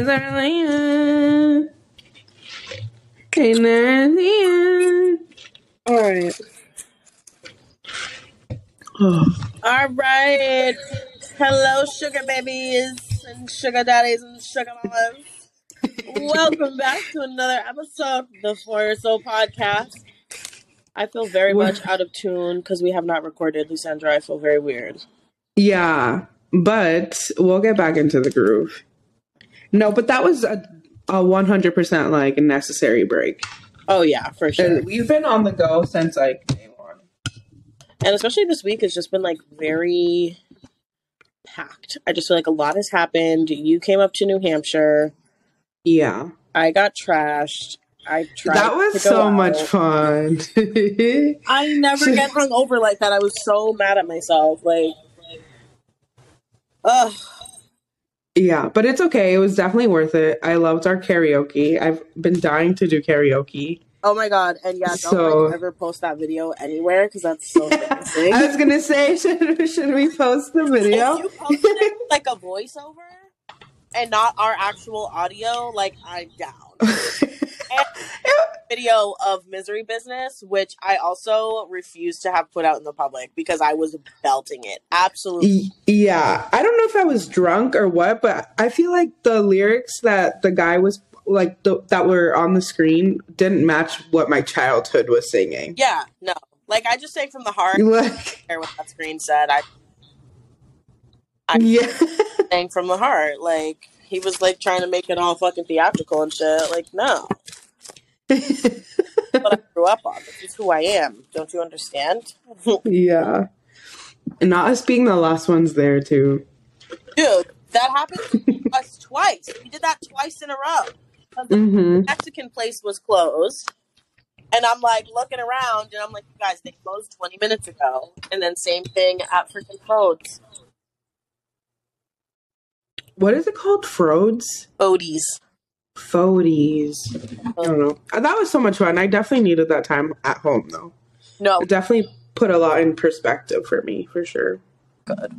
there. And. All right. All right. Hello, sugar babies and sugar daddies and sugar mamas. Welcome back to another episode of the For Your Soul podcast. I feel very much out of tune because we have not recorded Lysandra. I feel very weird. yeah, but we'll get back into the groove. No, but that was a, a 100% like necessary break. Oh yeah, for sure. And we've been on the go since like day one. And especially this week has just been like very packed. I just feel like a lot has happened. You came up to New Hampshire. Yeah. I got trashed. I tried. that was so out. much fun. I never get hung over like that. I was so mad at myself. Like, ugh. Yeah, but it's okay. It was definitely worth it. I loved our karaoke. I've been dying to do karaoke. Oh my god. And yeah, don't So- like, ever post that video anywhere because that's so embarrassing. I was gonna say, should, should we post the video? You posted it with, like a voiceover and not our actual audio, like I'm down. Video of Misery Business, which I also refuse to have put out in the public because I was belting it. Absolutely. Yeah, I don't know if I was drunk or what, but I feel like the lyrics that the guy was like the, that were on the screen didn't match what my childhood was singing. Yeah, no. Like I just say from the heart, I Like, don't care what that screen said. I yeah, sang from the heart. Like he was like trying to make it all fucking theatrical and shit. Like, no. What I grew up on. This is who I am. Don't you understand? yeah. And not us being the last ones there too. Dude, that happened to us twice. We did that twice in a row. The hmm Mexican place was closed. And I'm like looking around and I'm like, guys, they closed 20 minutes ago. And then same thing at freaking Frodes. What is it called? Frodes? Odie's. Fodies. I don't know. Uh, That was so much fun. I definitely needed that time at home though. No, It definitely put a lot in perspective for me, for sure. Good.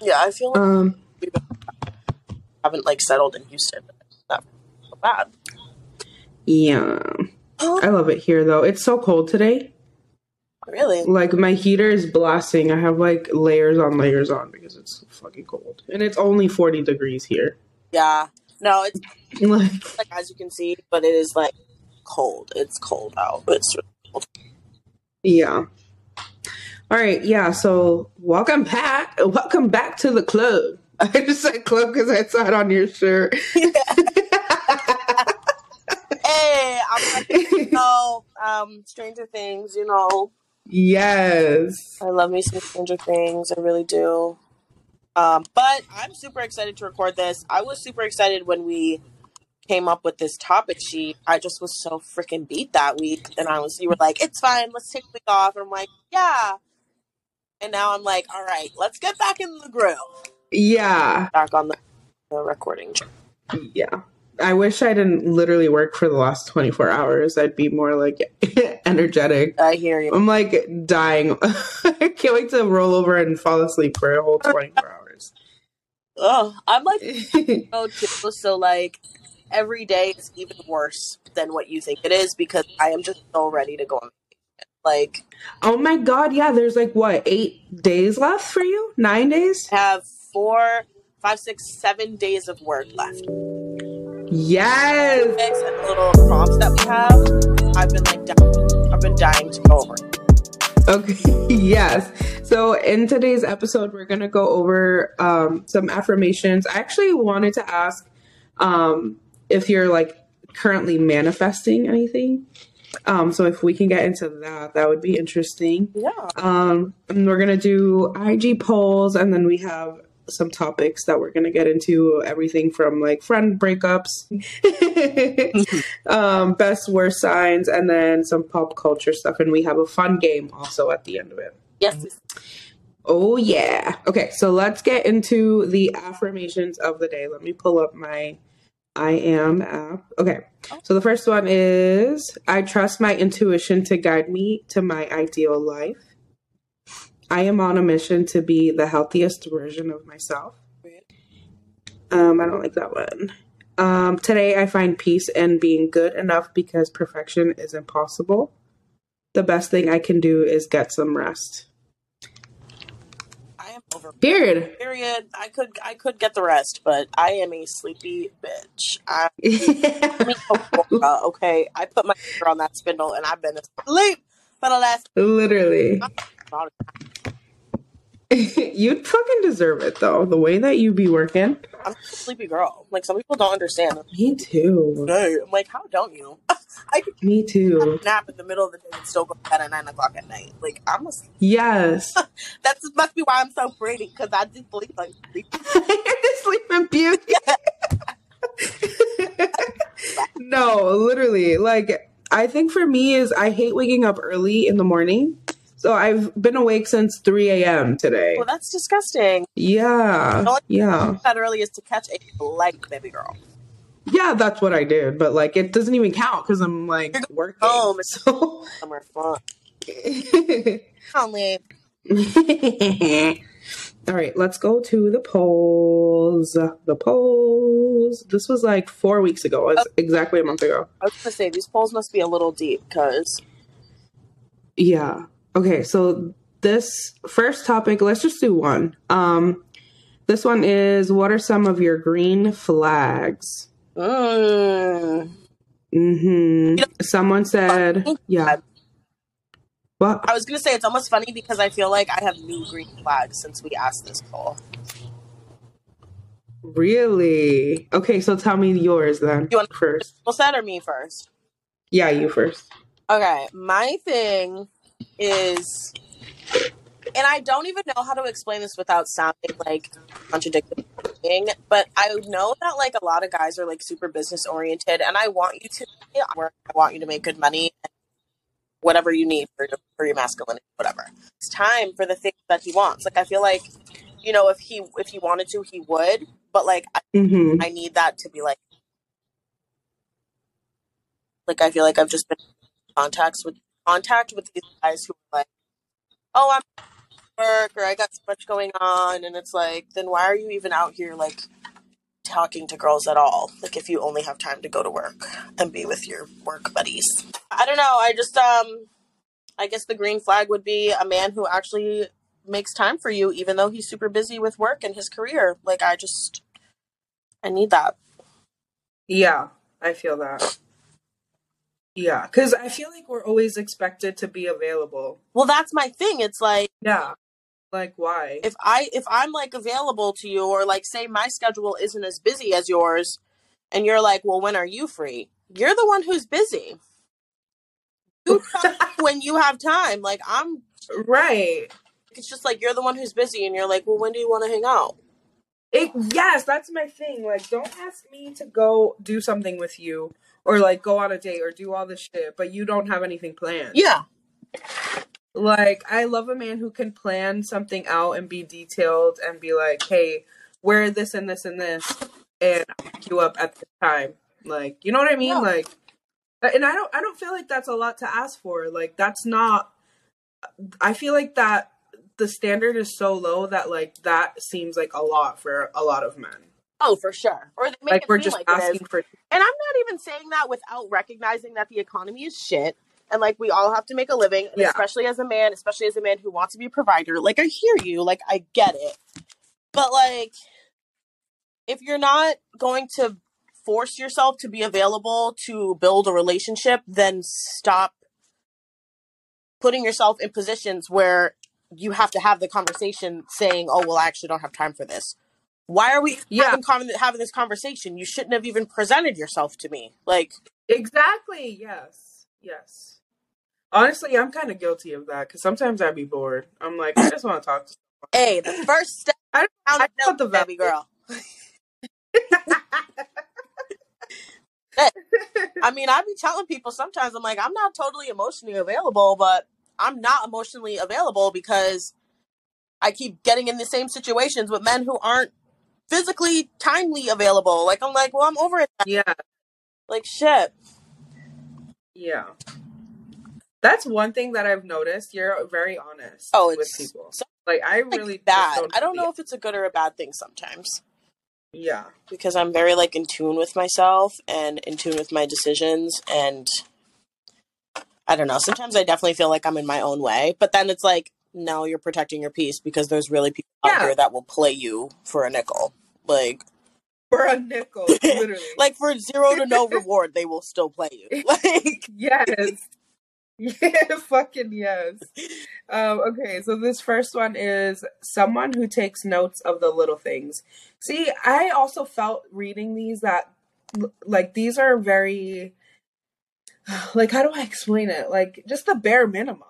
Yeah, I feel like Um, we haven't like settled in Houston. That's so bad. yeah. I love it here though. It's so cold today. Really? Like my heater is blasting. I have like layers on layers on because it's fucking cold. And it's only 40 degrees here. Yeah. No, it's Like as you can see, but it is like cold. It's cold out. It's really cold. yeah. All right, yeah. So welcome back. Welcome back to the club. I just said club because I saw it on your shirt. hey, I'm like, you know, um, Stranger Things. You know, yes. I love me some Stranger Things. I really do. Um, but I'm super excited to record this. I was super excited when we came up with this topic sheet. I just was so freaking beat that week, and I was you were like, "It's fine, let's take a week off." And I'm like, "Yeah." And now I'm like, "All right, let's get back in the groove." Yeah. Back on the, the recording. Yeah. I wish I didn't literally work for the last 24 hours. I'd be more like energetic. I hear you. I'm like dying. I can't wait to roll over and fall asleep for a whole 24 hours. Oh, I'm like oh too. So like every day is even worse than what you think it is because I am just so ready to go on. Like oh my god, yeah, there's like what, eight days left for you? Nine days? I have four, five, six, seven days of work left. Yes. And the little prompts that we have, I've been like dying. I've been dying to go over. Okay, yes. So in today's episode, we're gonna go over um, some affirmations. I actually wanted to ask um, if you're like currently manifesting anything. Um, so if we can get into that, that would be interesting. Yeah. Um, and we're gonna do IG polls, and then we have some topics that we're gonna get into. Everything from like friend breakups, um, best worst signs, and then some pop culture stuff. And we have a fun game also at the end of it. Yes. Oh yeah. Okay, so let's get into the affirmations of the day. Let me pull up my I am app. Okay. So the first one is I trust my intuition to guide me to my ideal life. I am on a mission to be the healthiest version of myself. Um, I don't like that one. Um, today I find peace in being good enough because perfection is impossible. The best thing I can do is get some rest. I am over. Period. Period. I could I could get the rest, but I am a sleepy bitch. I uh, okay. I put my finger on that spindle and I've been asleep for the last. Literally. You'd fucking deserve it though. The way that you be working. I'm a sleepy girl. Like some people don't understand. Me too. No, I'm like, how don't you? I could Me too. nap in the middle of the day and still go to bed at nine o'clock at night. Like I'm a. Yes. That must be why I'm so pretty because I just sleep like sleep. Sleeping Beauty. no, literally. Like, I think for me is I hate waking up early in the morning. So I've been awake since 3 a.m. today. Well, that's disgusting. Yeah. Yeah. That early is to catch a leg, baby girl. Yeah, that's what I did. But like, it doesn't even count because I'm like working. home. So. Somewhere fun. Only All right, let's go to the polls. The polls. This was like four weeks ago. It's oh. exactly a month ago. I was gonna say these polls must be a little deep because Yeah. Okay, so this first topic, let's just do one. Um this one is what are some of your green flags? mm, Mhm. Someone said, yeah. Well, I was gonna say it's almost funny because I feel like I have new green flags since we asked this poll. Really? Okay, so tell me yours then You want- first. Well, said or me first? Yeah, you first. Okay, my thing is, and I don't even know how to explain this without sounding like contradicting, but I know that like a lot of guys are like super business oriented, and I want you to work. I want you to make good money, whatever you need for your, for your masculinity, whatever. It's time for the things that he wants. Like I feel like, you know, if he if he wanted to, he would, but like I, Mhm. I need that to be like. Like I feel like I've just been in contacts with contact with these guys who are like, "Oh, I'm at work or I got so much going on," and it's like, then why are you even out here like talking to girls at all? Like if you only have time to go to work and be with your work buddies. I don't know. I just um, I guess the green flag would be a man who actually makes time for you, even though he's super busy with work and his career. Like I just, I need that. Yeah, I feel that. Yeah, because I feel like we're always expected to be available. Well, that's my thing. It's like Yeah. Like, why? if I if I'm like available to you or like say my schedule isn't as busy as yours and you're like, "Well, when are you free?" You're the one who's busy. You when you have time. Like I'm right. it's just like you're the one who's busy and you're like, "Well, when do you want to hang out?" It, yes, that's my thing. Like, don't ask me to go do something with you or like go on a date or do all this shit, but you don't have anything planned. Yeah. Like, I love a man who can plan something out and be detailed and be like, hey, wear this and this and this, and I'll pick you up at the time. Like, you know what I mean? Yeah. Like, and I don't, I don't feel like that's a lot to ask for. Like, that's not. I feel like that the standard is so low that like that seems like a lot for a lot of men. Oh, for sure. Or they make Like it we're seem just like it is. asking for. And I'm not even saying that without recognizing that the economy is shit and like we all have to make a living, Yeah. especially as a man, especially as a man who wants to be a provider. Like I hear you, like I get it. But like if you're not going to force yourself to be available to build a relationship, then stop putting yourself in positions where you have to have the conversation saying, "Oh, well, I actually don't have time for this." Why are we Yeah. having, con- having this conversation? You shouldn't have even presented yourself to me. Like, Exactly. Yes. Yes. Honestly, I'm kind of guilty of that because sometimes I'd be bored. I'm like, I just want to talk. to someone. hey, the first step I, down I the thought the baby girl. I mean, I be telling people sometimes I'm like, I'm not totally emotionally available, but I'm not emotionally available because I keep getting in the same situations with men who aren't physically timely available. Like I'm like, well, I'm over it. yeah. Like shit. Yeah. That's one thing that I've noticed. You're very honest Oh, with people. so Like I really bad. I don't know if it's a good or a bad thing sometimes. Yeah. because I'm very like in tune with myself and in tune with my decisions and I don't know. Sometimes I definitely feel like I'm in my own way, but then it's like no, you're protecting your peace because there's really people out there that will play you for a nickel. Like For a nickel, literally. like for zero to no reward, they will still play you. Like yes. Yeah, fucking yes. Um, okay, so this first one is someone who takes notes of the little things. See, I also felt reading these that like these are very like how do I explain it? Like just the bare minimum.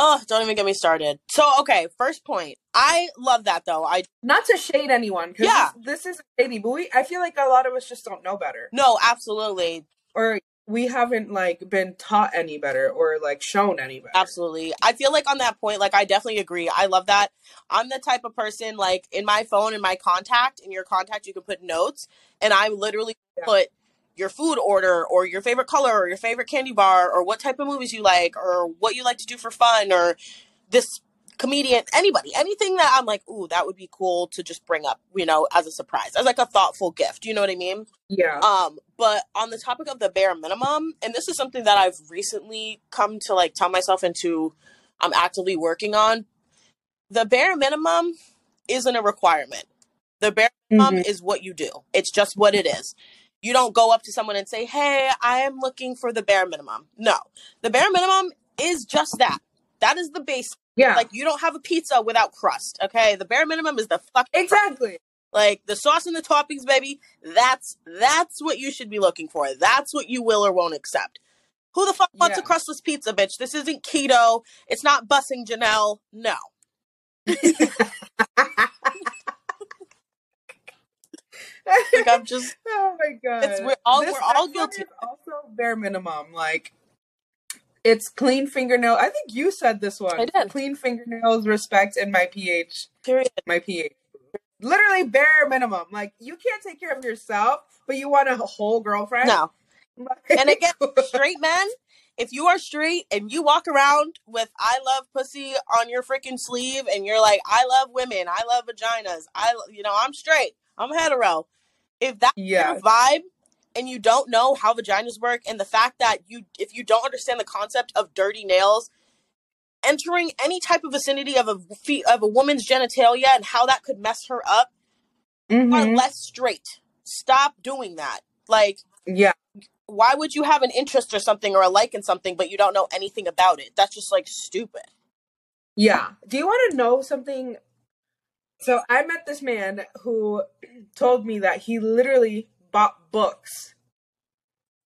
Oh, don't even get me started. So, okay, first point. I love that though. I Not to shade anyone, because Yeah. this, this is shady, but we I feel like a lot of us just don't know better. no, absolutely, Or we haven't like been taught any better or like shown any better. absolutely. I feel like on that point, like I definitely agree. I love that. I'm the type of person like in my phone, in my contact, in your contact, you can put notes, and I literally Yeah. put your food order or your favorite color or your favorite candy bar or what type of movies you like or what you like to do for fun or this comedian anybody anything that i'm like ooh that would be cool to just bring up you know as a surprise as like a thoughtful gift you know what i mean Yeah. Um, but on the topic of the bare minimum, and this is something that I've recently come to like tell myself into I'm actively working on. The bare minimum isn't a requirement. The bare minimum Mhm. is what you do. It's just what it is. You don't go up to someone and say, "Hey, I am looking for the bare minimum." No. The bare minimum is just that. That is the base. Yeah. Like you don't have a pizza without crust, okay? The bare minimum is the fucking exactly. like the sauce and the toppings, baby. That's that's what you should be looking for. That's what you will or won't accept. Who the fuck wants Yeah. a crustless pizza, bitch? This isn't keto. It's not bussing Janelle. No. Like I'm just oh my god. It's- we're all- This we're all guilty. Also bare minimum. Like it's clean fingernail. I think you said this one. I did. Clean fingernails, respect, and my pH. period. My pH. Literally bare minimum. Like you can't take care of yourself, but you want a whole girlfriend. No. And again, straight men, if you are straight and you walk around with I love pussy on your freaking sleeve and you're like, I love women, I love vaginas, I you know, I'm straight. I'm hetero. If that's yeah. your vibe and you don't know how vaginas work and the fact that you if you don't understand the concept of dirty nails entering any type of vicinity of a fe- of a woman's genitalia and how that could mess her up you are mm-hmm. less straight stop doing that like Yeah. why would you have an interest or something or a like in something but you don't know anything about it that's just like stupid Yeah. Do you want to know something? So I met this man who told me that he literally bought books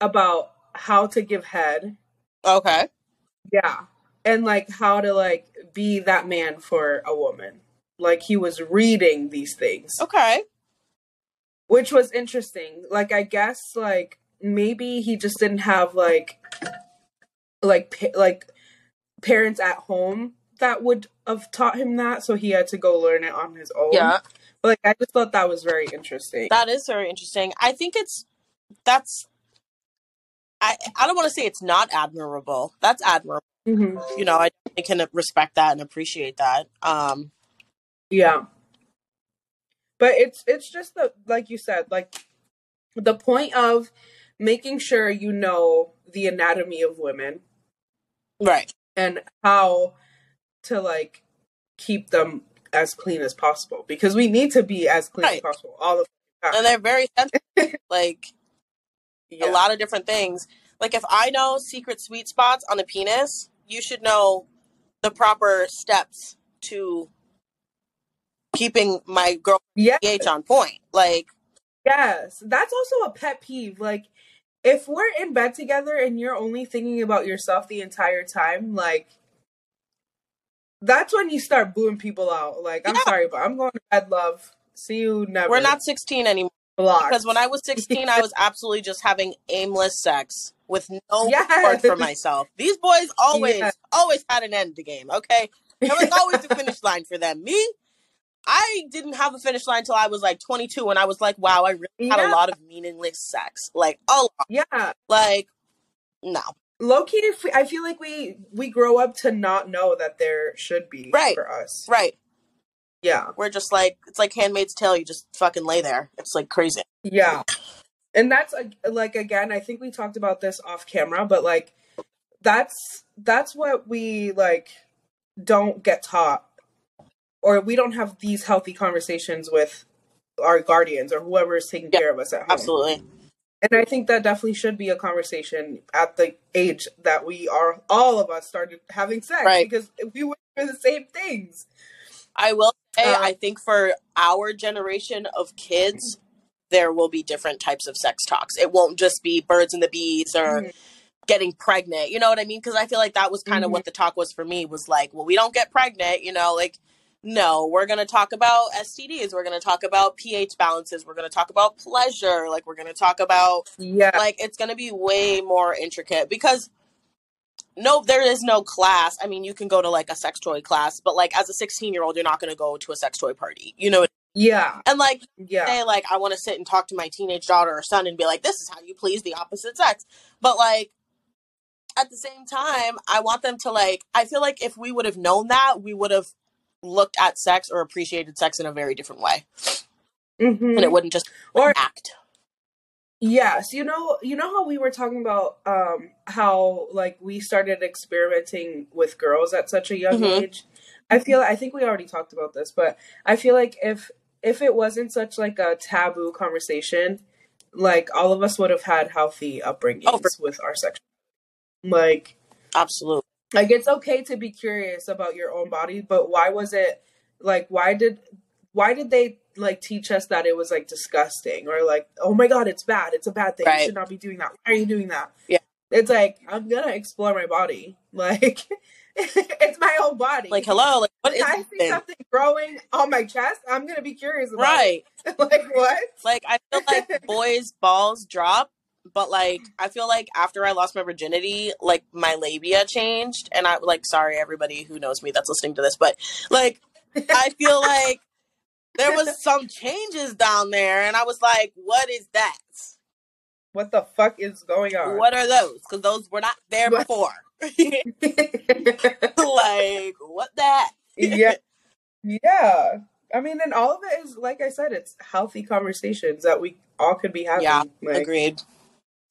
about how to give head. okay Yeah. And like how to like be that man for a woman. Like he was reading these things, okay which was interesting. Like I guess like maybe he just didn't have like like like parents at home that would have taught him that, so he had to go learn it on his own. yeah But like I just thought that was very interesting. that is very interesting i think it's that's i i don't want to say it's not admirable that's admirable hmm you know, I definitely can respect that and appreciate that. Um, Yeah. But it's it's just the like you said, like the point of making sure you know the anatomy of women right. and how to like keep them as clean as possible because we need to be as clean as possible all the time. And they're very sensitive, like yeah. a lot of different things. Like if I know secret sweet spots on a penis, you should know the proper steps to keeping my girl yeah. pH on point. Like, Yes, that's also a pet peeve. Like, if we're in bed together and you're only thinking about yourself the entire time, like, that's when you start booing people out. Like, I'm Yeah. sorry, but I'm going to bed, love. See you never. we're not 16 anymore. blocked. Because when I was 16, I was absolutely just having aimless sex with no Yes. regard for myself. These boys always, Yes. always had an end game, okay? There was always a finish line for them. Me, I didn't have a finish line until I was like 22, and I was like, wow, I really had a lot of meaningless sex. Like, oh, yeah, like, no. Low key. if we- I feel like we we grow up to not know that there should be Right. for us. Right. Yeah. We're just like it's like Handmaid's Tale. You just fucking lay there. It's like crazy. Yeah. And that's like- like again, I think we talked about this off camera, but like that's that's what we like don't get taught or we don't have these healthy conversations with our guardians or whoever is taking care of us at home. Absolutely. And I think that definitely should be a conversation at the age that we are all of us started having sex Right. because we went through the same things. I will say, Um, I think for our generation of kids, there will be different types of sex talks. It won't just be birds and the bees or Mhm. getting pregnant. You know what I mean? Because I feel like that was kind of Mhm. what the talk was for me. Was like, well, we don't get pregnant. You know, like. No, we're going to talk about STDs. We're going to talk about pH balances. We're going to talk about pleasure. Like, we're going to talk about Yeah. like it's going to be way more intricate because no there is no class i mean you can go to like a sex toy class but like as a 16 year old you're not going to go to a sex toy party you know yeah. and like Yeah. say like i want to sit and talk to my teenage daughter or son and be like this is how you please the opposite sex but like at the same time i want them to like i feel like if we would have known that we would have looked at sex or appreciated sex in a very different way Mhm. and it wouldn't just Or act Yes, you know, you know how we were talking about um how like we started experimenting with girls at such a young Mhm. age. I feel I think we already talked about this, but I feel like if if it wasn't such like a taboo conversation, like all of us would have had healthy upbringings Oh, for- with our sex. Like absolutely like it's okay to be curious about your own body, but why was it like why did why did they like teach us that it was like disgusting or like oh my god it's bad. It's a bad thing. Right. you should not be doing that. Why are you doing that? Yeah. it's like i'm gonna explore my body. Like it's my own body. Like hello like what is If i see thing? something growing on my chest i'm gonna be curious about right. It like what? Like I feel like boys' balls drop, but like mm. I feel like after I lost my virginity, like my labia changed, and I like sorry everybody who knows me that's listening to this, but like I feel like there was some changes down there, and I was like, what is that? what the fuck is going on What are those? Because those were not there What? before. like what that? yeah yeah i mean and all of it is like i said it's healthy conversations that we all could be having Yeah, like Agreed.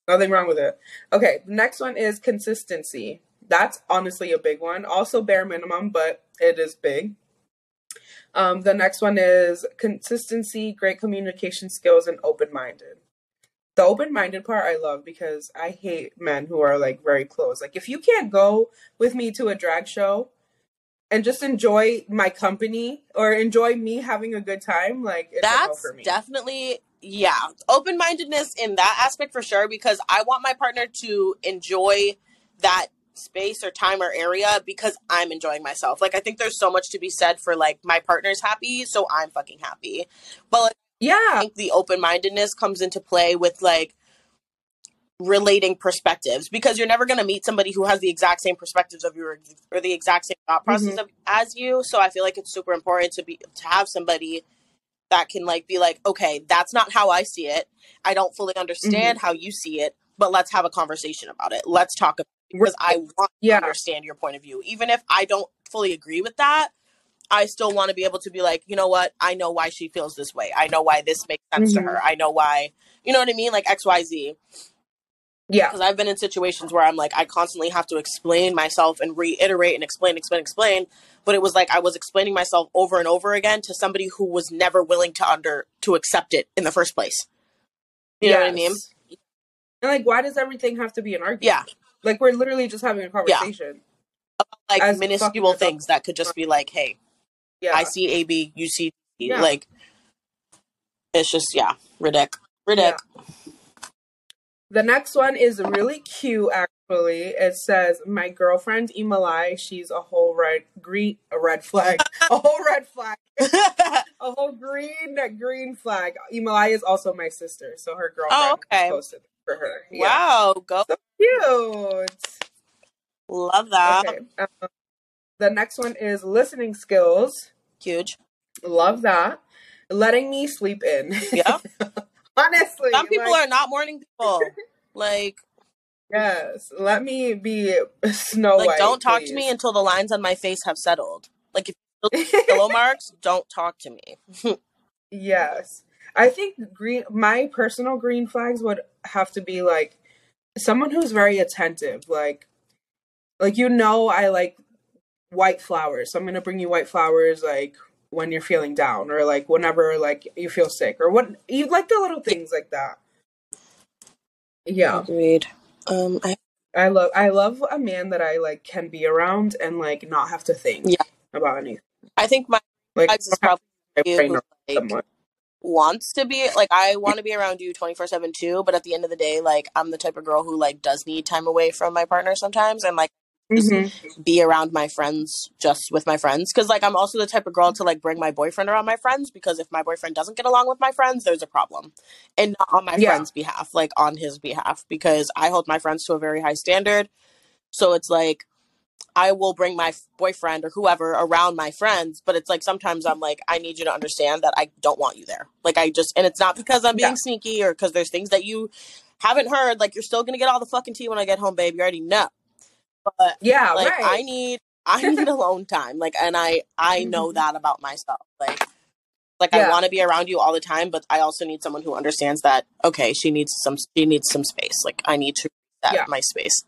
Nothing wrong with it. Okay the next one is consistency. That's honestly a big one. Also bare minimum but it is big. Um, the next one is consistency great communication skills and open-minded. The open-minded part i love because i hate men who are like very close like if you can't go with me to a drag show and just enjoy my company or enjoy me having a good time like no That's for me. definitely yeah, open mindedness in that aspect for sure because I want my partner to enjoy that space or time or area because I'm enjoying myself. Like I think there's so much to be said for like my partner's happy, so I'm fucking happy. But like I yeah think the open mindedness comes into play with like relating perspectives because you're never going to meet somebody who has the exact same perspectives of you or, the exact same thought mm-hmm. process of, as you so i feel like it's super important to be to have somebody that can like be like okay that's not how i see it. I don't fully understand how you see it but let's have a conversation about it. Let's talk about it because i want yeah. to understand your point of view. Even if i don't fully agree with that i still want to be able to be like you know what? I know why she feels this way. I know why this makes sense Mhm. to her. I know why you know what i mean? Like xyz yeah because I've been in situations where I'm like, I constantly have to explain myself and reiterate and explain, explain, explain. But it was like I was explaining myself over and over again to somebody who was never willing to under to accept it in the first place. You know what I mean? And like, why does everything have to be an argument? Yeah, Like we're literally just having a conversation. like As minuscule fucking things that could just be like, hey, Yeah. I see A B, you see. Yeah. Like, it's just yeah, ridic, ridic. The next one is really cute. Actually, it says, "My girlfriend Emalai, she's a whole red green a red flag, a whole red flag, a whole green green flag." Emalai is also my sister, so her girlfriend Oh, okay. posted for her. Yeah. wow, go so cute. love that. Okay. Um, the next one is listening skills. Huge. Love that. Letting me sleep in. Yeah. Honestly. Some people like, are not morning people. Like, Yes. Let me be Snow like White. don't talk to me until the lines on my face have settled. Like, if you pillow marks, don't talk to me. yes. I think green my personal green flags would have to be like someone who's very attentive, like like you know I like white flowers. So I'm gonna bring you white flowers like when you're feeling down or like whenever like you feel sick or what you like the little things like that. Yeah. Agreed. Um I I love I love a man that I like can be around and like not have to think yeah. about anything. I think my Like vibes is probably who, like, wants to be like I want to be around you 24/7 too, but at the end of the day like I'm the type of girl who like does need time away from my partner sometimes and like mm-hmm. be around my friends just with my friends because like i'm also the type of girl to like bring my boyfriend around my friends because if my boyfriend doesn't get along with my friends there's a problem and not on my Yeah. friend's behalf like on his behalf because i hold my friends to a very high standard so it's like i will bring my boyfriend or whoever around my friends but it's like sometimes i'm like i need you to understand that i don't want you there like i just and it's not because i'm being Yeah. sneaky or because there's things that you haven't heard like you're still gonna get all the fucking tea when i get home babe you already know but Yeah, like right. i need i need alone time like and i i know Mhm. that about myself like like i want to be around you all the time but i also need someone who understands that okay she needs some she needs some space like i need to that Yeah. my space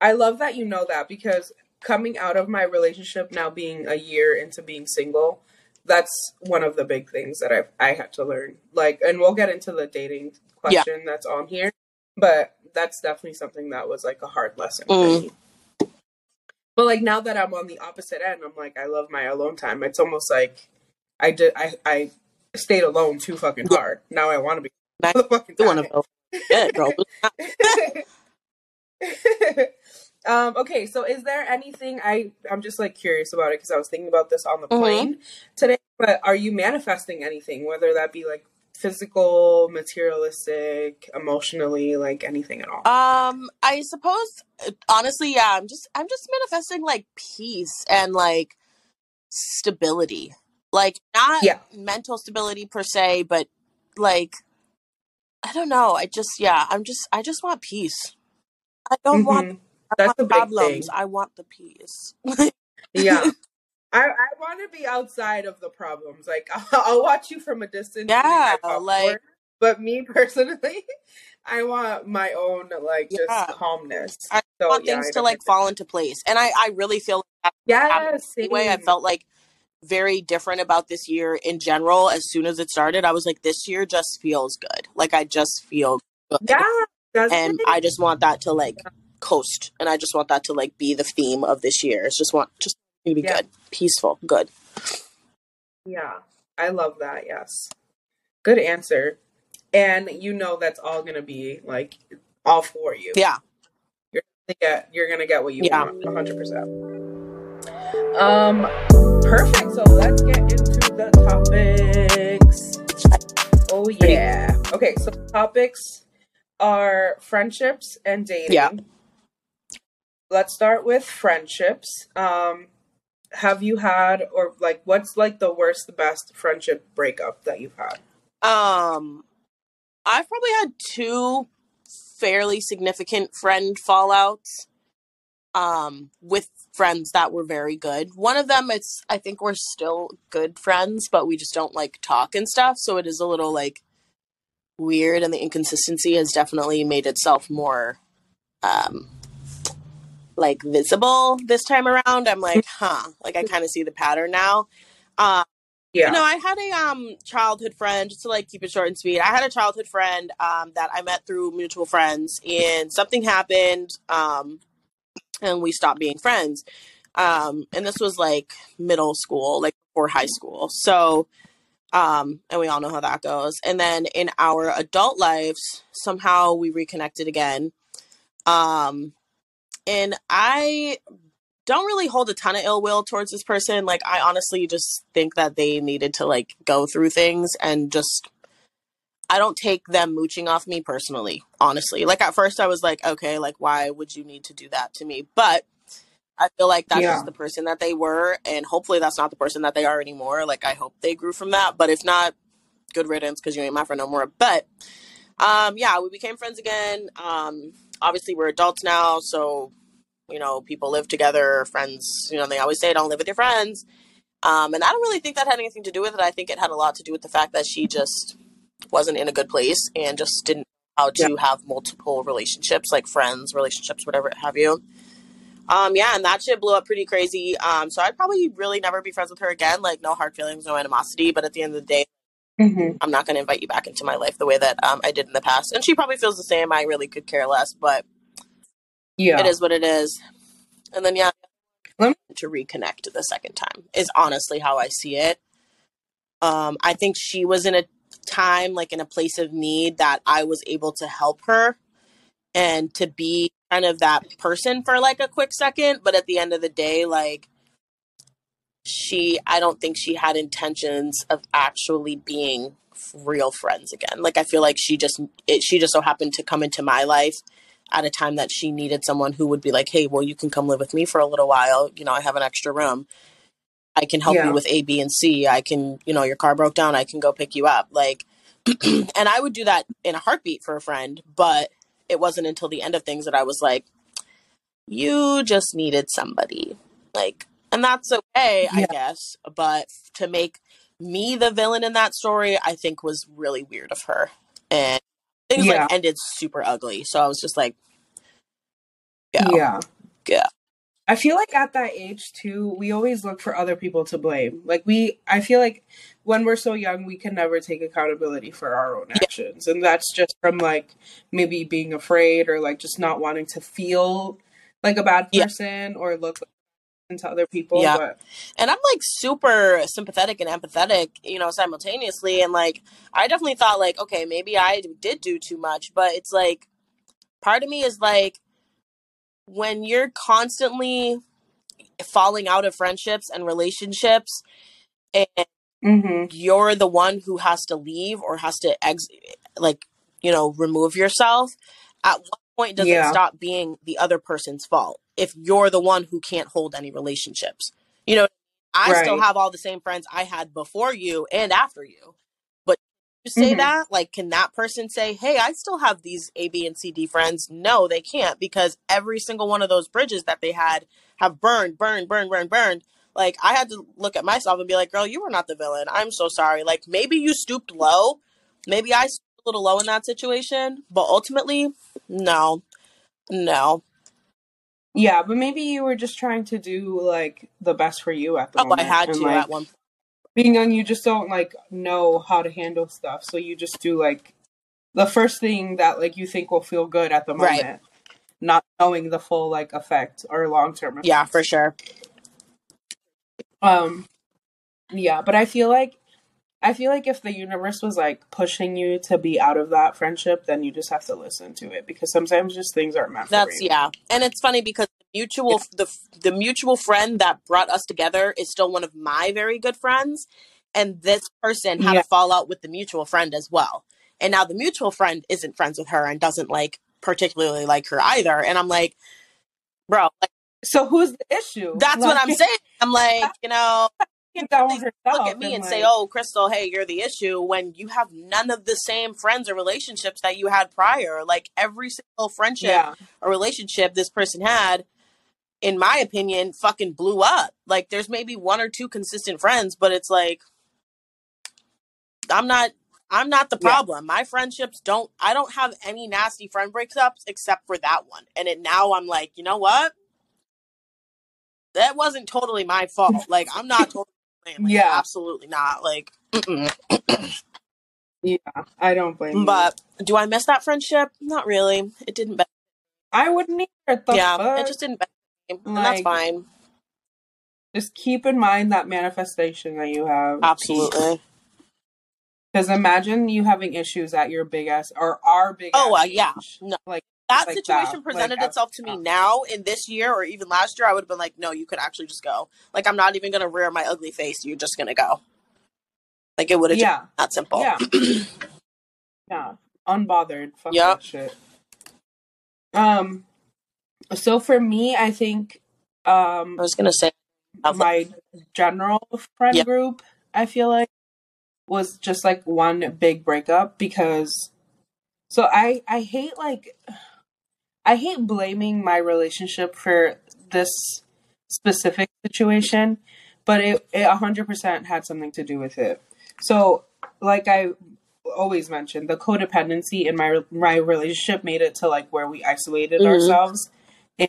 I love that you know that because coming out of my relationship now being a year into being single, that's one of the big things that I've I had to learn. Like, and we'll get into the dating Yeah. question that's on here, but that's definitely something that was like a hard lesson Mm. for me. But like now that I'm on the opposite end, I'm like I love my alone time. It's almost like I did I I stayed alone too fucking hard. Now I want to be the fucking want time. yeah girl um okay so is there anything i i'm just like curious about it because i was thinking about this on the Mhm. plane today but are you manifesting anything whether that be like physical materialistic emotionally like anything at all? Um i suppose honestly yeah i'm just i'm just manifesting like peace and like stability. Like not yeah. mental stability per se but like i don't know i just yeah i'm just i just want peace. I don't want hmm I that's want big problems. thing. I want the peace. yeah i i want to be outside of the problems like i'll, I'll watch you from a distance yeah, like but me personally i want my own like just calmness I so want yeah things i to like fall into place. And I I really feel like happened anyway. I felt like very different about this year in general. As soon as it started, I was like, this year just feels good. Like I just feel good. Yeah, And it? I just want that to like coast. And I just want that to like be the theme of this year. It's just want just to be Yeah. good. Peaceful. Good. Yeah, I love that. Yes, good answer. And you know that's all gonna be like all for you. Yeah. You're gonna get you're gonna get what you Yeah. want, one hundred percent. Um, perfect. So let's get into the topics. Oh yeah. Okay, so topics are friendships and dating. Yeah. Let's start with friendships. Um, have you had or like what's like the worst, the best friendship breakup that you've had? Um, I've probably had two fairly significant friend fallouts. Um, with friends that were very good. One of them, it's I think we're still good friends, but we just don't like talk and stuff. So it is a little like weird, and the inconsistency has definitely made itself more, um, like visible this time around. I'm like, huh, like I kind of see the pattern now. Um. Yeah. You know, I had a um childhood friend, just to like keep it short and sweet. I had a childhood friend um that I met through mutual friends and something happened um and we stopped being friends. Um and this was like middle school, like before high school. So um and we all know how that goes. And then in our adult lives, somehow we reconnected again. Um and I don't really hold a ton of ill will towards this person. Like I honestly just think that they needed to like go through things and just I don't take them mooching off me personally, honestly. Like at first I was like, okay, like why would you need to do that to me? But I feel like that's Yeah. just the person that they were and hopefully that's not the person that they are anymore. Like I hope they grew from that, but if not, good riddance because you ain't my friend no more. But um yeah, we became friends again. Um obviously we're adults now, so you know, people live together, friends, you know, they always say don't live with your friends. Um, and I don't really think that had anything to do with it. I think it had a lot to do with the fact that she just wasn't in a good place and just didn't know how to yeah. have multiple relationships, like friends, relationships, whatever have you. Um, yeah, and that shit blew up pretty crazy. Um, so I'd probably really never be friends with her again. Like, no hard feelings, no animosity. But at the end of the day, mm-hmm. I'm not going to invite you back into my life the way that um, I did in the past. And she probably feels the same. I really could care less, but yeah, it is what it is. And then yeah, to reconnect the second time is honestly how I see it. Um, I think she was in a time like in a place of need that I was able to help her and to be kind of that person for like a quick second, but at the end of the day, like she I don't think she had intentions of actually being real friends again. Like I feel like she just it, she just so happened to come into my life at a time that she needed someone who would be like, "Hey, well, you can come live with me for a little while. You know, I have an extra room. I can help yeah. you with A, B, and C. I can, you know, your car broke down. I can go pick you up." Like, and I would do that in a heartbeat for a friend, but it wasn't until the end of things that I was like, "You just needed somebody." Like, and that's okay, yeah. I guess. But to make me the villain in that story, I think was really weird of her. And things yeah. like ended super ugly. So I was just like, yeah, yeah. Yeah. I feel like at that age too, we always look for other people to blame. Like we, I feel like when we're so young, we can never take accountability for our own actions, yeah. and that's just from like maybe being afraid or like just not wanting to feel like a bad person yeah. or look into other people. Yeah. But... And I'm like super sympathetic and empathetic, you know, simultaneously. And like, I definitely thought, like, okay, maybe I did do too much. But it's like, part of me is like, when you're constantly falling out of friendships and relationships and mm-hmm. you're the one who has to leave or has to ex like you know remove yourself at what point does yeah. it stop being the other person's fault if you're the one who can't hold any relationships. You know, I right. still have all the same friends I had before you and after you. But you say mm-hmm. that, like, can that person say, hey, I still have these A, B, and C, D friends? No, they can't because every single one of those bridges that they had have burned, burned, burned, burned, burned. Like, I had to look at myself and be like, girl, you were not the villain. I'm so sorry. Like, maybe you stooped low. Maybe I stooped a little low in that situation. But ultimately, no, no. Yeah, but maybe you were just trying to do like the best for you at the oh, moment. I had to like, at one. Being young, you just don't like know how to handle stuff, so you just do like the first thing that like you think will feel good at the moment, right. not knowing the full like effect or long term. Yeah, for sure. Um, yeah, but I feel like I feel like if the universe was like pushing you to be out of that friendship, then you just have to listen to it because sometimes just things aren't meant. That's yeah, and it's funny because the mutual the the mutual friend that brought us together is still one of my very good friends, and this person had yeah. a fallout with the mutual friend as well, and now the mutual friend isn't friends with her and doesn't like particularly like her either, and I'm like, bro, like, so who's the issue? That's like, what I'm saying. I'm like, you know, look at me and, and like, say, "Oh, Crystal, hey, you're the issue." When you have none of the same friends or relationships that you had prior, like every single friendship yeah. or relationship this person had, in my opinion, fucking blew up. Like, there's maybe one or two consistent friends, but it's like, I'm not. I'm not the problem. Yeah. My friendships don't. I don't have any nasty friend breakups except for that one. And it now I'm like, you know what? That wasn't totally my fault. Like I'm not totally like, yeah, absolutely not. Like, yeah, I don't blame. But you. do I miss that friendship? Not really. It didn't. I wouldn't either. yeah, fuck? it just didn't. Like, and that's fine. Just keep in mind that manifestation that you have. Absolutely. Because imagine you having issues at your big ass or our big. Oh uh, yeah, no. like that like situation presented like, itself to me now in this year or even last year, I would have been like, no, you could actually just go. Like, I'm not even going to rear my ugly face. You're just going to go. Like, it would have yeah. that simple. Yeah. yeah. Unbothered. Fuck yep. that shit. Um, so for me, I think, um, I was going to say, my general friend yep. group, I feel like, was just like one big breakup because so I I hate like I hate blaming my relationship for this specific situation, but it it 100% had something to do with it. So, like I always mentioned, the codependency in my my relationship made it to like where we isolated mm-hmm. ourselves and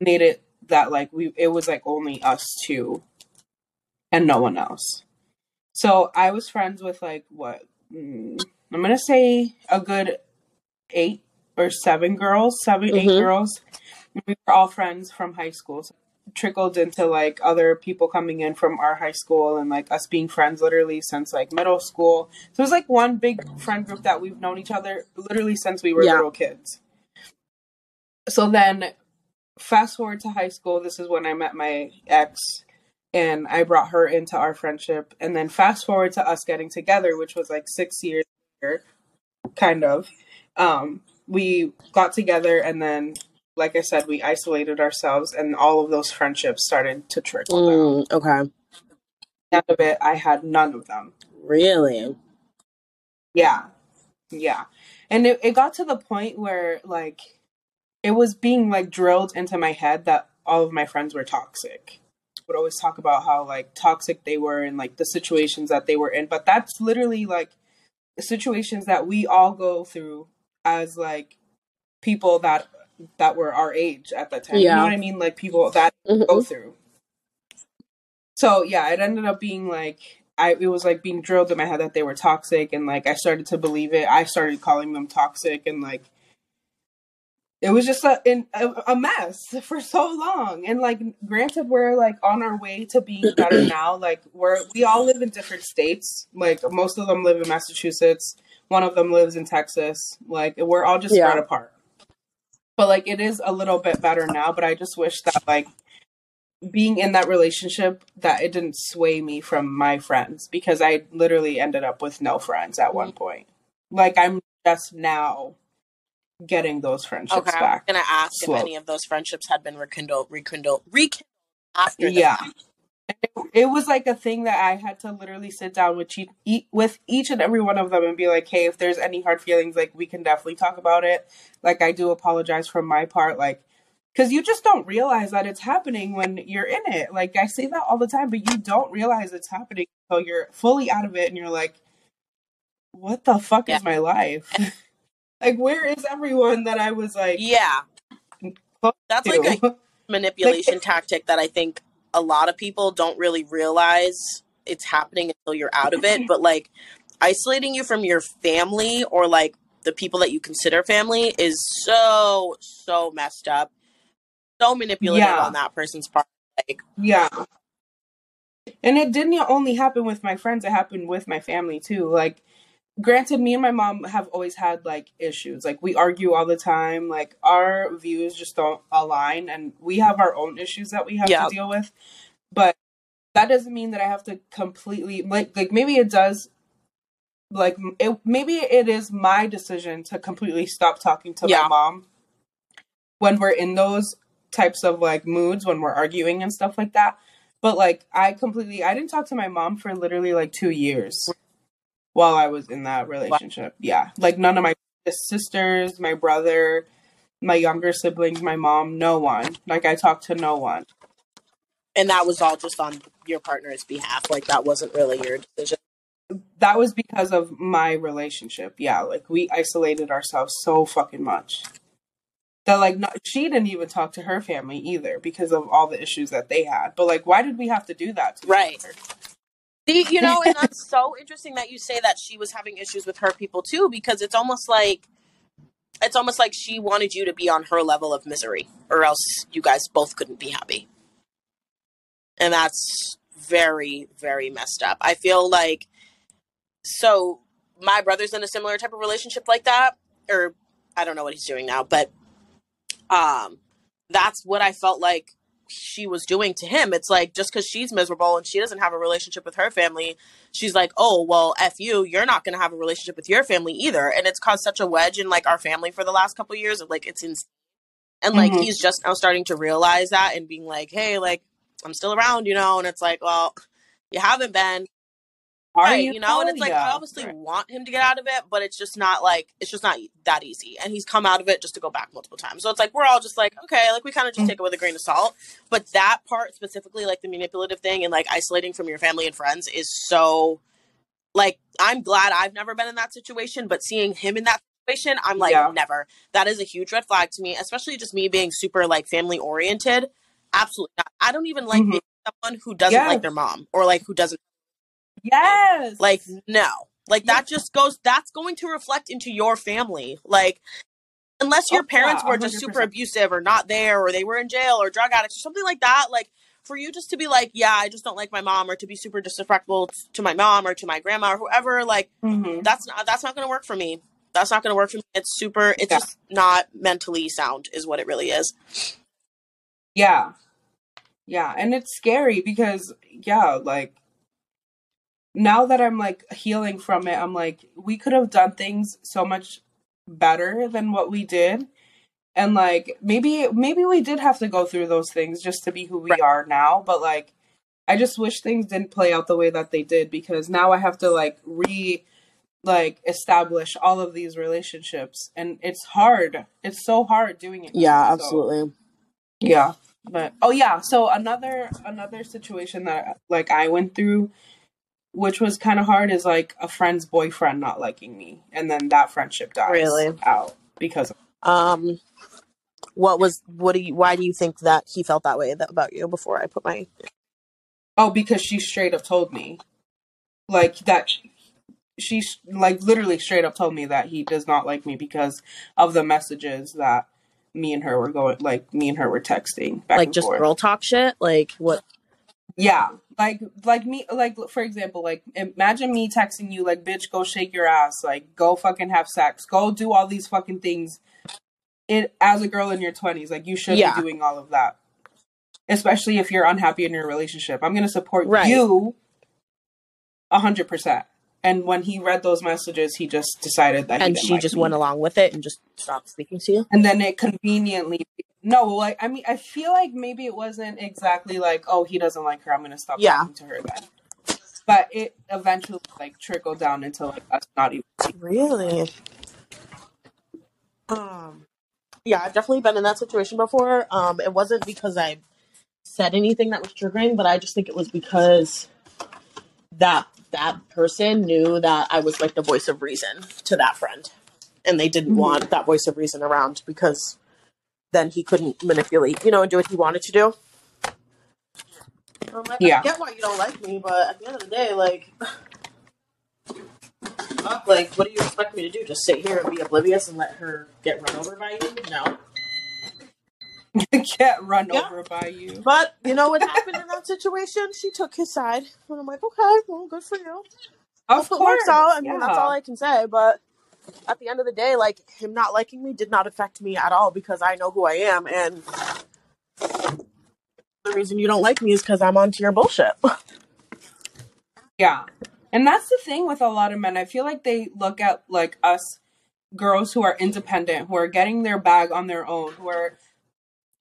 made it that like we it was like only us two and no one else. So I was friends with like what mm, I'm gonna say a good eight or seven girls, 7 mm-hmm. eight girls. We were all friends from high school. So trickled into like other people coming in from our high school and like us being friends literally since like middle school. So it was like one big friend group that we've known each other literally since we were yeah. little kids. So then fast forward to high school, this is when I met my ex and I brought her into our friendship. And then fast forward to us getting together, which was like six years later, kind of. Um, we got together and then like I said, we isolated ourselves, and all of those friendships started to trickle mm, down. Okay. End of it, I had none of them. Really? Yeah, yeah, and it, it got to the point where like it was being like drilled into my head that all of my friends were toxic. Would always talk about how like toxic they were and like the situations that they were in, but that's literally like situations that we all go through as like people that that were our age at that time. Yeah. You know what I mean? Like people that mm-hmm. go through. So yeah, it ended up being like I it was like being drilled in my head that they were toxic and like I started to believe it. I started calling them toxic and like it was just a in, a, a mess for so long. And like granted we're like on our way to being better now. Like we're we all live in different states. Like most of them live in Massachusetts. One of them lives in Texas. Like we're all just yeah. spread apart. But like it is a little bit better now but i just wish that like being in that relationship that it didn't sway me from my friends because i literally ended up with no friends at one point. Like i'm just now getting those friendships okay, back i'm gonna ask if any of those friendships had been rekindled rekindled rekindled after yeah. it, it, was like a thing that I had to literally sit down with each, with each and every one of them and be like, "Hey, if there's any hard feelings, like we can definitely talk about it." Like I do apologize for my part, like because you just don't realize that it's happening when you're in it. Like I say that all the time, but you don't realize it's happening until you're fully out of it and you're like, "What the fuck yeah. is my life?" like where is everyone that I was like? Yeah, that's to? like a manipulation like, tactic that I think a lot of people don't really realize it's happening until you're out of it. But like isolating you from your family or like the people that you consider family is so so messed up, so manipulative yeah. on that person's part. Like, yeah. And it didn't only happen with my friends; it happened with my family too. Like, granted, me and my mom have always had like issues. Like, we argue all the time. Like, our views just don't align, and we have our own issues that we have yeah. to deal with. But that doesn't mean that I have to completely like like maybe it does like it maybe it is my decision to completely stop talking to yeah. my mom when we're in those types of like moods when we're arguing and stuff like that but like i completely i didn't talk to my mom for literally like two years while i was in that relationship yeah like none of my sisters my brother my younger siblings my mom no one like i talked to no one and that was all just on your partner's behalf like that wasn't really your decision that was because of my relationship. Yeah, like we isolated ourselves so fucking much. That like not, she didn't even talk to her family either because of all the issues that they had. But like, why did we have to do that? To her? Right. See, you know, and that's so interesting that you say that she was having issues with her people too, because it's almost like it's almost like she wanted you to be on her level of misery, or else you guys both couldn't be happy. And that's very, very messed up. I feel like so my brother's in a similar type of relationship like that, or I don't know what he's doing now, but um, that's what I felt like she was doing to him. It's like just because she's miserable and she doesn't have a relationship with her family, she's like, oh well, f you, you're not going to have a relationship with your family either, and it's caused such a wedge in like our family for the last couple years. Of like it's insane, and like mm-hmm. he's just now starting to realize that and being like, hey, like I'm still around, you know, and it's like, well, you haven't been Are right, you? you know, and it's like I obviously right. want him to get out of it, but it's just not like it's just not that easy. And he's come out of it just to go back multiple times. So it's like we're all just like, okay, like we kind of just Mm. take it with a grain of salt. But that part specifically, like the manipulative thing and like isolating from your family and friends, is so like I'm glad I've never been in that situation, but seeing him in that situation, I'm like, Yeah. never. That is a huge red flag to me, especially just me being super like family oriented. Absolutely not. I don't even like Mhm. being someone who doesn't Yes. like their mom or like who doesn't Yes. like no. Like Yeah. that just goes that's going to reflect into your family. Like unless your Oh, yeah, parents were just super abusive or not there or they were in jail or drug addicts or something like that, like for you just to be like, yeah, I just don't like my mom or to be super disrespectful to my mom or to my grandma or whoever, like Mhm. that's not that's not going to work for me. That's not going to work for me. It's super it's Yeah. just not mentally sound is what it really is. Yeah. Yeah. And it's scary because, yeah, like now that I'm like healing from it, I'm like, we could have done things so much better than what we did. And like maybe maybe we did have to go through those things just to be who we Right. are now. But like I just wish things didn't play out the way that they did because now I have to like re like establish all of these relationships and it's hard. It's so hard doing it. now, so- yeah. But oh yeah, so another another situation that like I went through which was kind of hard is like a friend's boyfriend not liking me and then that friendship dies Really? out because of, Um what was what do you why do you think that he felt that way about you before I put my oh because she straight up told me like that she like literally straight up told me that he does not like me because of the messages that me and her were going like me and her were texting back like just forth. girl talk shit? Like what Yeah, like like me like for example, like imagine me texting you like bitch go shake your ass, like go fucking have sex, go do all these fucking things. It as a girl in your 20s, like you should Yeah. be doing all of that. Especially if you're unhappy in your relationship. I'm going to support Right. you 100%. And when he read those messages, he just decided that he and she like just me. went along with it and just stopped speaking to you? and then it conveniently no like i mean i feel like maybe it wasn't exactly like oh he doesn't like her i'm gonna stop Yeah. talking to her then but it eventually like trickled down into like us not even Really? Um yeah, I've definitely been in that situation before. Um it wasn't because I said anything that was triggering, but I just think it was because that that person knew that I was like the voice of reason to that friend. And they didn't Mhm. want that voice of reason around because then he couldn't manipulate, you know, and do what he wanted to do. I'm like, Yeah. I get why you don't like me, but at the end of the day, like, like, what do you expect me to do? Just sit here and be oblivious and let her get run over by you? No. get run Yeah. over by you But you know what happened in that situation? She took his side, and I'm like, okay, well, good for you. of course out. I mean, yeah. that's all I can say. But at the end of the day, like him not liking me did not affect me at all because I know who I am, and the reason you don't like me is because I'm onto your bullshit. yeah and that's the thing with a lot of men i feel like they look at like us girls who are independent who are getting their bag on their own who are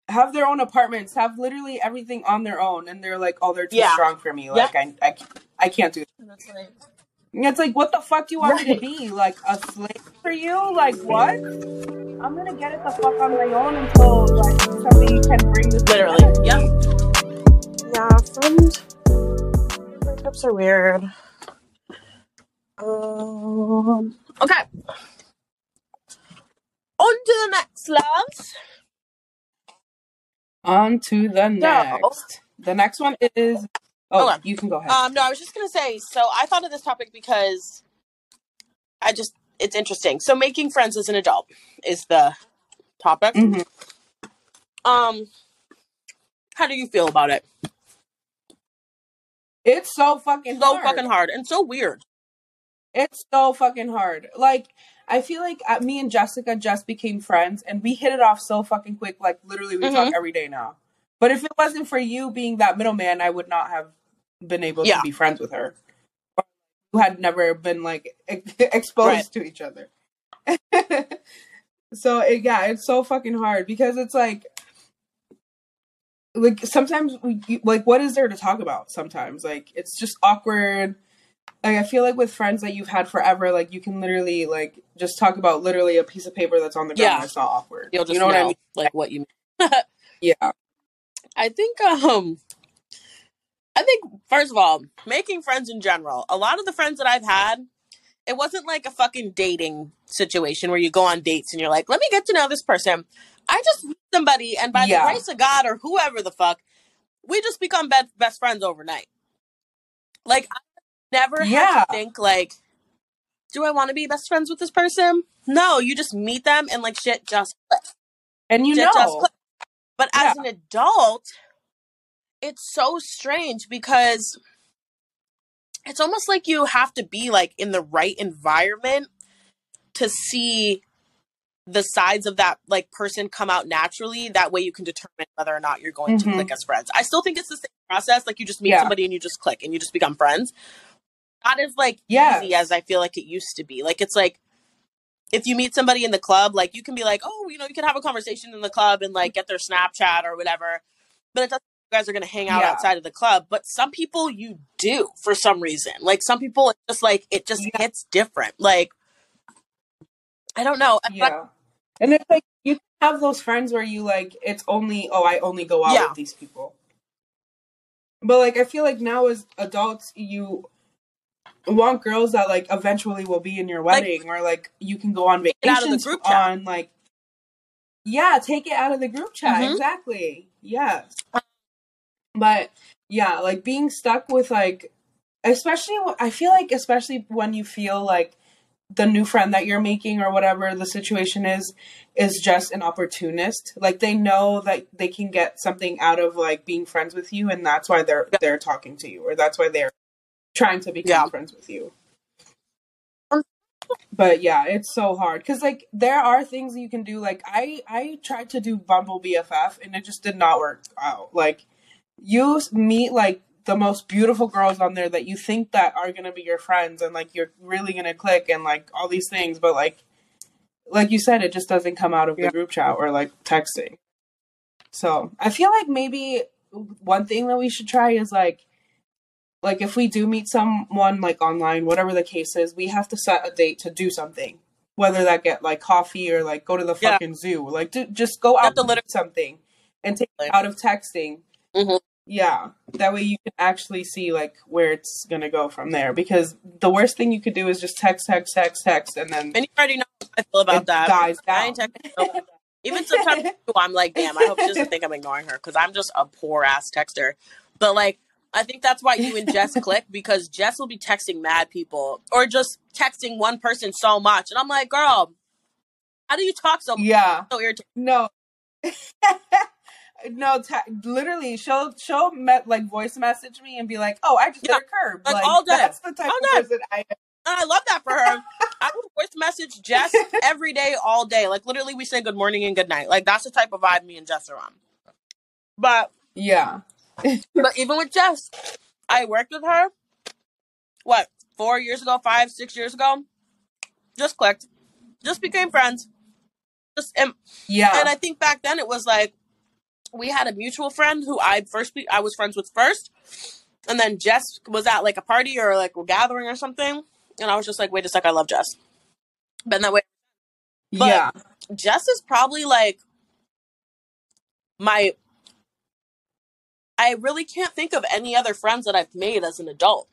have their own apartments have literally everything on their own and they're like oh they're too Yeah. strong for me like I, I i can't do like, And It's like, what the fuck do you want me to be? Like a slave for you? Like what? I'm gonna get it the fuck on my own until like somebody can bring this. Literally, together. yeah. Yeah, friend breakups are weird. Um. Okay. On to the next, loves. On to the next. The next one is. Oh, Okay. you can go ahead. Um, no, I was just gonna say. So I thought of this topic because I just it's interesting. So making friends as an adult is the topic. Mhm. Um, how do you feel about it? It's so fucking So hard. fucking hard and so weird. It's so fucking hard. Like, I feel like uh, me and Jessica just became friends and we hit it off so fucking quick. Like, literally, we Mhm. talk every day now. But if it wasn't for you being that middleman, I would not have been able Yeah. to be friends with her. Who had never been like ex- exposed Right. to each other. so it, yeah, it's so fucking hard because it's like, like sometimes we like what is there to talk about? Sometimes like it's just awkward. like I feel like with friends that you've had forever, like you can literally like just talk about literally a piece of paper that's on the ground. Yeah. It's not awkward. You'll just you know, know, what I mean? like what you mean Yeah. I think um I think first of all, making friends in general. A lot of the friends that I've had, it wasn't like a fucking dating situation where you go on dates and you're like, "Let me get to know this person." I just meet somebody and by Yeah. the grace of God or whoever the fuck, we just become best best friends overnight. Like I never had to think like do I want to be best friends with this person? No, you just meet them and like shit just clicks. And you Shit know. But as an adult, it's so strange because it's almost like you have to be like in the right environment to see the sides of that like person come out naturally. That way you can determine whether or not you're going Mhm. to click as friends. I still think it's the same process. Like you just meet Yeah. somebody and you just click and you just become friends. Not as like Yes. easy as I feel like it used to be. Like it's like if you meet somebody in the club, like you can be like, oh, you know, you can have a conversation in the club and like get their Snapchat or whatever. But it doesn't guys are gonna hang out Yeah. outside of the club. But some people you do for some reason. Like some people it's just like it just Yeah. hits different. Like I don't know. Like, yeah. And it's like you have those friends where you like it's only oh I only go out Yeah. with these people. But like I feel like now as adults you want girls that like eventually will be in your Like- wedding or like you can go on it out of the vacations group chat. on like yeah take it out of the group chat Mhm. exactly yes but yeah like being stuck with like especially i feel like especially when you feel like the new friend that you're making or whatever the situation is is just an opportunist. Like they know that they can get something out of like being friends with you and that's why they're they're talking to you or that's why they're trying to become Yeah. friends with you. But yeah it's so hard. Because like there are things you can do. Like i i tried to do bumble bff and it just did not work out. Like you meet like the most beautiful girls on there that you think that are gonna be your friends and like you're really gonna click and like all these things but like like you said it just doesn't come out of the Yeah. group chat or like texting so i feel like maybe one thing that we should try is like like if we do meet someone like online whatever the case is we have to set a date to do something whether that get like coffee or like go to the Yeah. fucking zoo like do, just go out to literally- do something and take it out of texting Mhm. Yeah that way you can actually see like where it's gonna go from there because the worst thing you could do is just text text text text and then And you already know how I feel about that. dies I down ain't. Even sometimes I'm like, damn, I hope she doesn't think I'm ignoring her because I'm just a poor ass texter. But like, I think that's why you and Jess click because Jess will be texting mad people or just texting one person so much, and I'm like, girl, how do you talk so yeah so irritating? No. no, ta literally, she'll she'll met like voice message me and be like, "Oh, I just Yeah, a curb." like, all day. That's the type All of person I am. And I love that for her. I would voice message Jess every day, all day. Like literally, we say good morning and good night. Like that's the type of vibe me and Jess are on. But Yeah, But even with Jess, I worked with her. What four years ago, five, six years ago, just clicked, just became friends. Just and, yeah, and I think back then it was like we had a mutual friend who I first be, I was friends with first, and then Jess was at like a party or like a gathering or something, and I was just like, wait a sec, I love Jess. Been that way. but- yeah, Jess is probably like my. I really can't think of any other friends that I've made as an adult.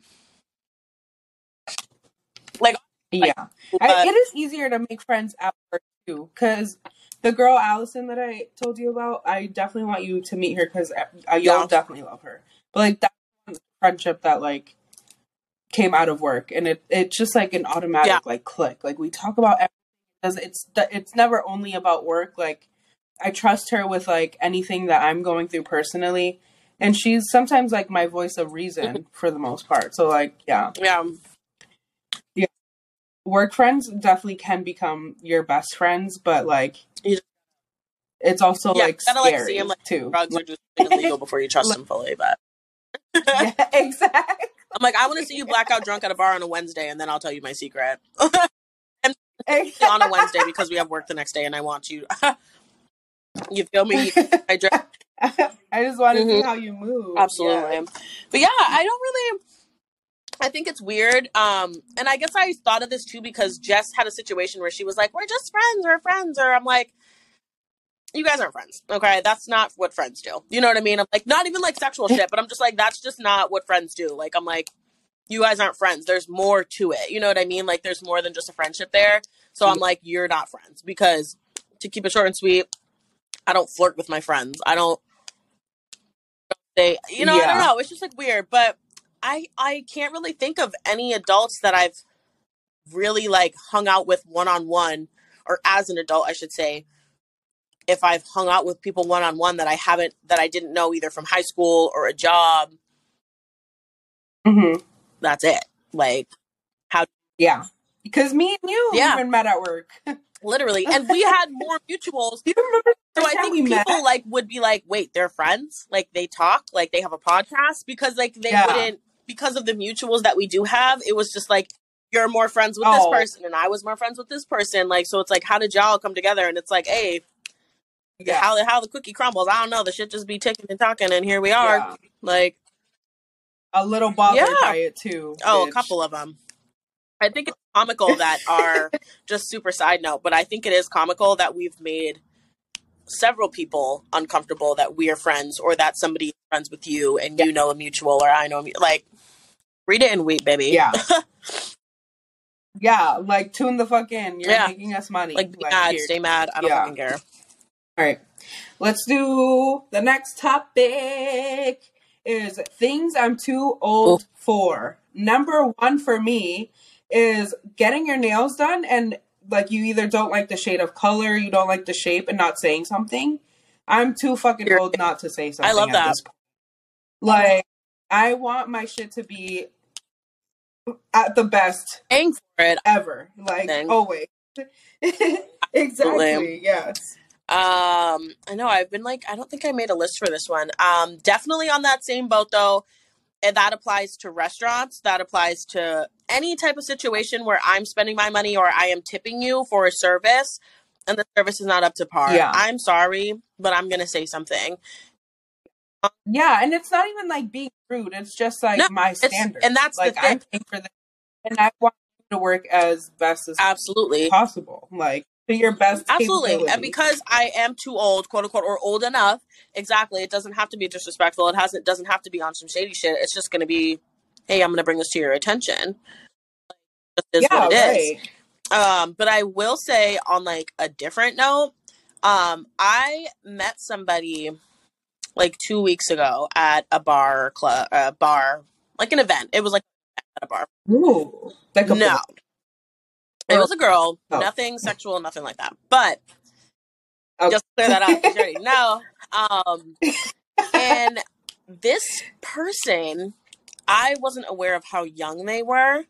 Like, yeah. I, But- it is easier to make friends at work too, because the girl Allison that I told you about, I definitely want you to meet her because uh, you'll Yeah. definitely love her. But like that friendship that like came out of work, and it it's just like an automatic Yeah. like click. Like we talk about everything because it's it's never only about work. Like I trust her with like anything that I'm going through personally, and she's sometimes like my voice of reason for the most part. So like yeah, yeah, work friends definitely can become your best friends, but like It's also Yeah, like you gotta, like, see 'em, like, too. drugs are just illegal before you trust them fully. But yeah, exactly. I'm like, I want to see you blackout drunk at a bar on a Wednesday, and then I'll tell you my secret and on a Wednesday because we have work the next day, and I want you. you feel me? I dress I just want to see Mhm. how you move. absolutely. Yeah. But yeah, I don't really. I think it's weird. Um, and I guess I thought of this too because Jess had a situation where she was like, "We're just friends, we're friends," or I'm like, "You guys aren't friends, okay? That's not what friends do." You know what I mean? I'm like, not even like sexual shit, but I'm just like, that's just not what friends do. Like, I'm like, you guys aren't friends. There's more to it. You know what I mean? Like, there's more than just a friendship there. So I'm like, you're not friends because to keep it short and sweet, I don't flirt with my friends. I don't. They, you know, I don't know. It's just like weird, but I I can't really think of any adults that I've really like hung out with one on one, or as an adult, I should say. If I've hung out with people one on one that I haven't that I didn't know either from high school or a job, hmm that's it. Like how Yeah. Because me and you Yeah. even met at work. Literally, and we had more mutuals. you remember So I think people met? like would be like, wait, they're friends? Like they talk, like they have a podcast because like they Yeah. wouldn't because of the mutuals that we do have. It was just like you're more friends with this Oh. person and I was more friends with this person. Like so, it's like how did y'all come together? And it's like, hey, Yeah. how how the cookie crumbles? I don't know. The shit just be ticking and talking, and here we are. Yeah. Like A little bothered Yeah. by it too. oh, a couple of them. I think it's comical that are just super side note, but I think it is comical that we've made several people uncomfortable that we are friends or that somebody is friends with you and you know a mutual or I know a mu- like read it and weep, baby. Yeah. yeah, like tune the fuck in. You're Yeah. making us money. Like be mad, here. stay mad. I don't Yeah. fucking care. All right. Let's do the next topic is things I'm too old for. Number 1 for me is getting your nails done and like you either don't like the shade of color, you don't like the shape and not saying something. I'm too fucking You're- old not to say something. I love at that. Like I want my shit to be at the best Paying for it. ever. Like Thanks. always. exactly. Yes. Um, I know I've been like, I don't think I made a list for this one. Um, definitely on that same boat though. And that applies to restaurants. That applies to any type of situation where I'm spending my money or I am tipping you for a service and the service is not up to par. Yeah. I'm sorry, but I'm gonna say something. Yeah, and it's not even like being rude. It's just like No, my standard. and that's like the thing. I'm paying for this, and I want to work as best as Absolutely. possible, like to your best. Absolutely. And because I am too old, quote unquote, or old enough, exactly, it doesn't have to be disrespectful. It hasn't doesn't have to be on some shady shit. It's just gonna be, hey, I'm gonna bring this to your attention. Just is yeah, what it is. right. Um, but I will say on like a different note, um, I met somebody like two weeks ago at a bar club, uh, bar, like an event. It was like at a bar. Ooh, like a No, it was a girl. Oh. Nothing sexual, nothing like that. But Okay. just clear that up. you already know. Um, and this person, I wasn't aware of how young they were.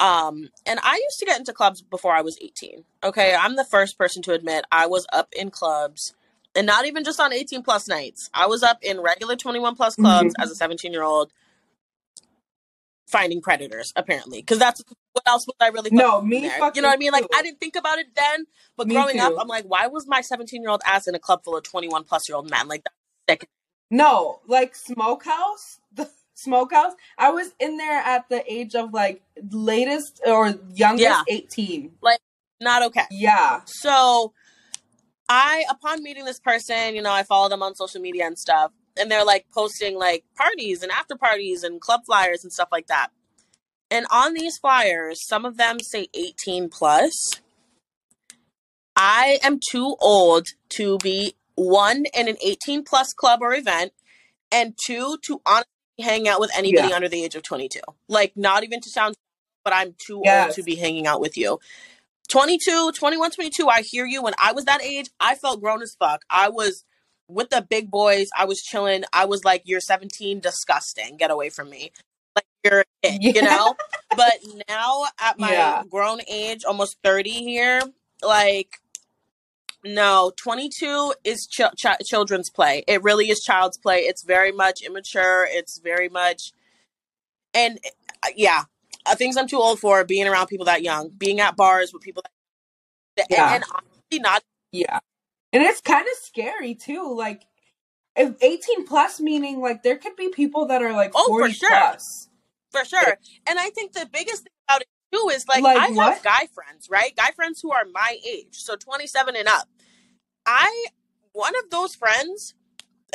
Um, and I used to get into clubs before I was 18. Okay, I'm the first person to admit I was up in clubs and not even just on 18 plus nights. I was up in regular 21 plus clubs as a 17 year old finding predators, apparently. Because that's what else was I really No, me You know what I mean? Like, too. I didn't think about it then, but Me growing up. I'm like, why was my 17 year old ass in a club full of 21 plus year old men? Like, that's sick. No, like smokehouse. The smokehouse. I was in there at the age of like latest or youngest Yeah. eighteen. Not okay. Yeah. So I upon meeting this person, you know, I follow them on social media and stuff, and they're like posting like parties and after parties and club flyers and stuff like that. And on these flyers, some of them say 18 plus. I am too old to be one in an 18 plus club or event, and two to honestly hang out with anybody Yeah. under the age of 22. Like, not even to sound, but I'm too old to be hanging out with you. 22, 21, 22, I hear you. When I was that age, I felt grown as fuck. I was with the big boys. I was chilling. I was like, you're 17, disgusting. Get away from me. Like, you're a kid, you know? But now at my Yeah. grown age, almost 30 here, like, no, 22 is ch- ch- children's play. It really is child's play. It's very much immature. It's very much, and uh, yeah, uh, things I'm too old for. Being around people that young, being at bars with people that, Yeah. and, and honestly, not Yeah. And it's kind of scary too. Like, if 18 plus meaning like there could be people that are like Oh, for sure. plus. for sure. And I think the biggest thing about it too is like, Like I what? have guy friends, right? Guy friends who are my age, so 27 and up. I one of those friends,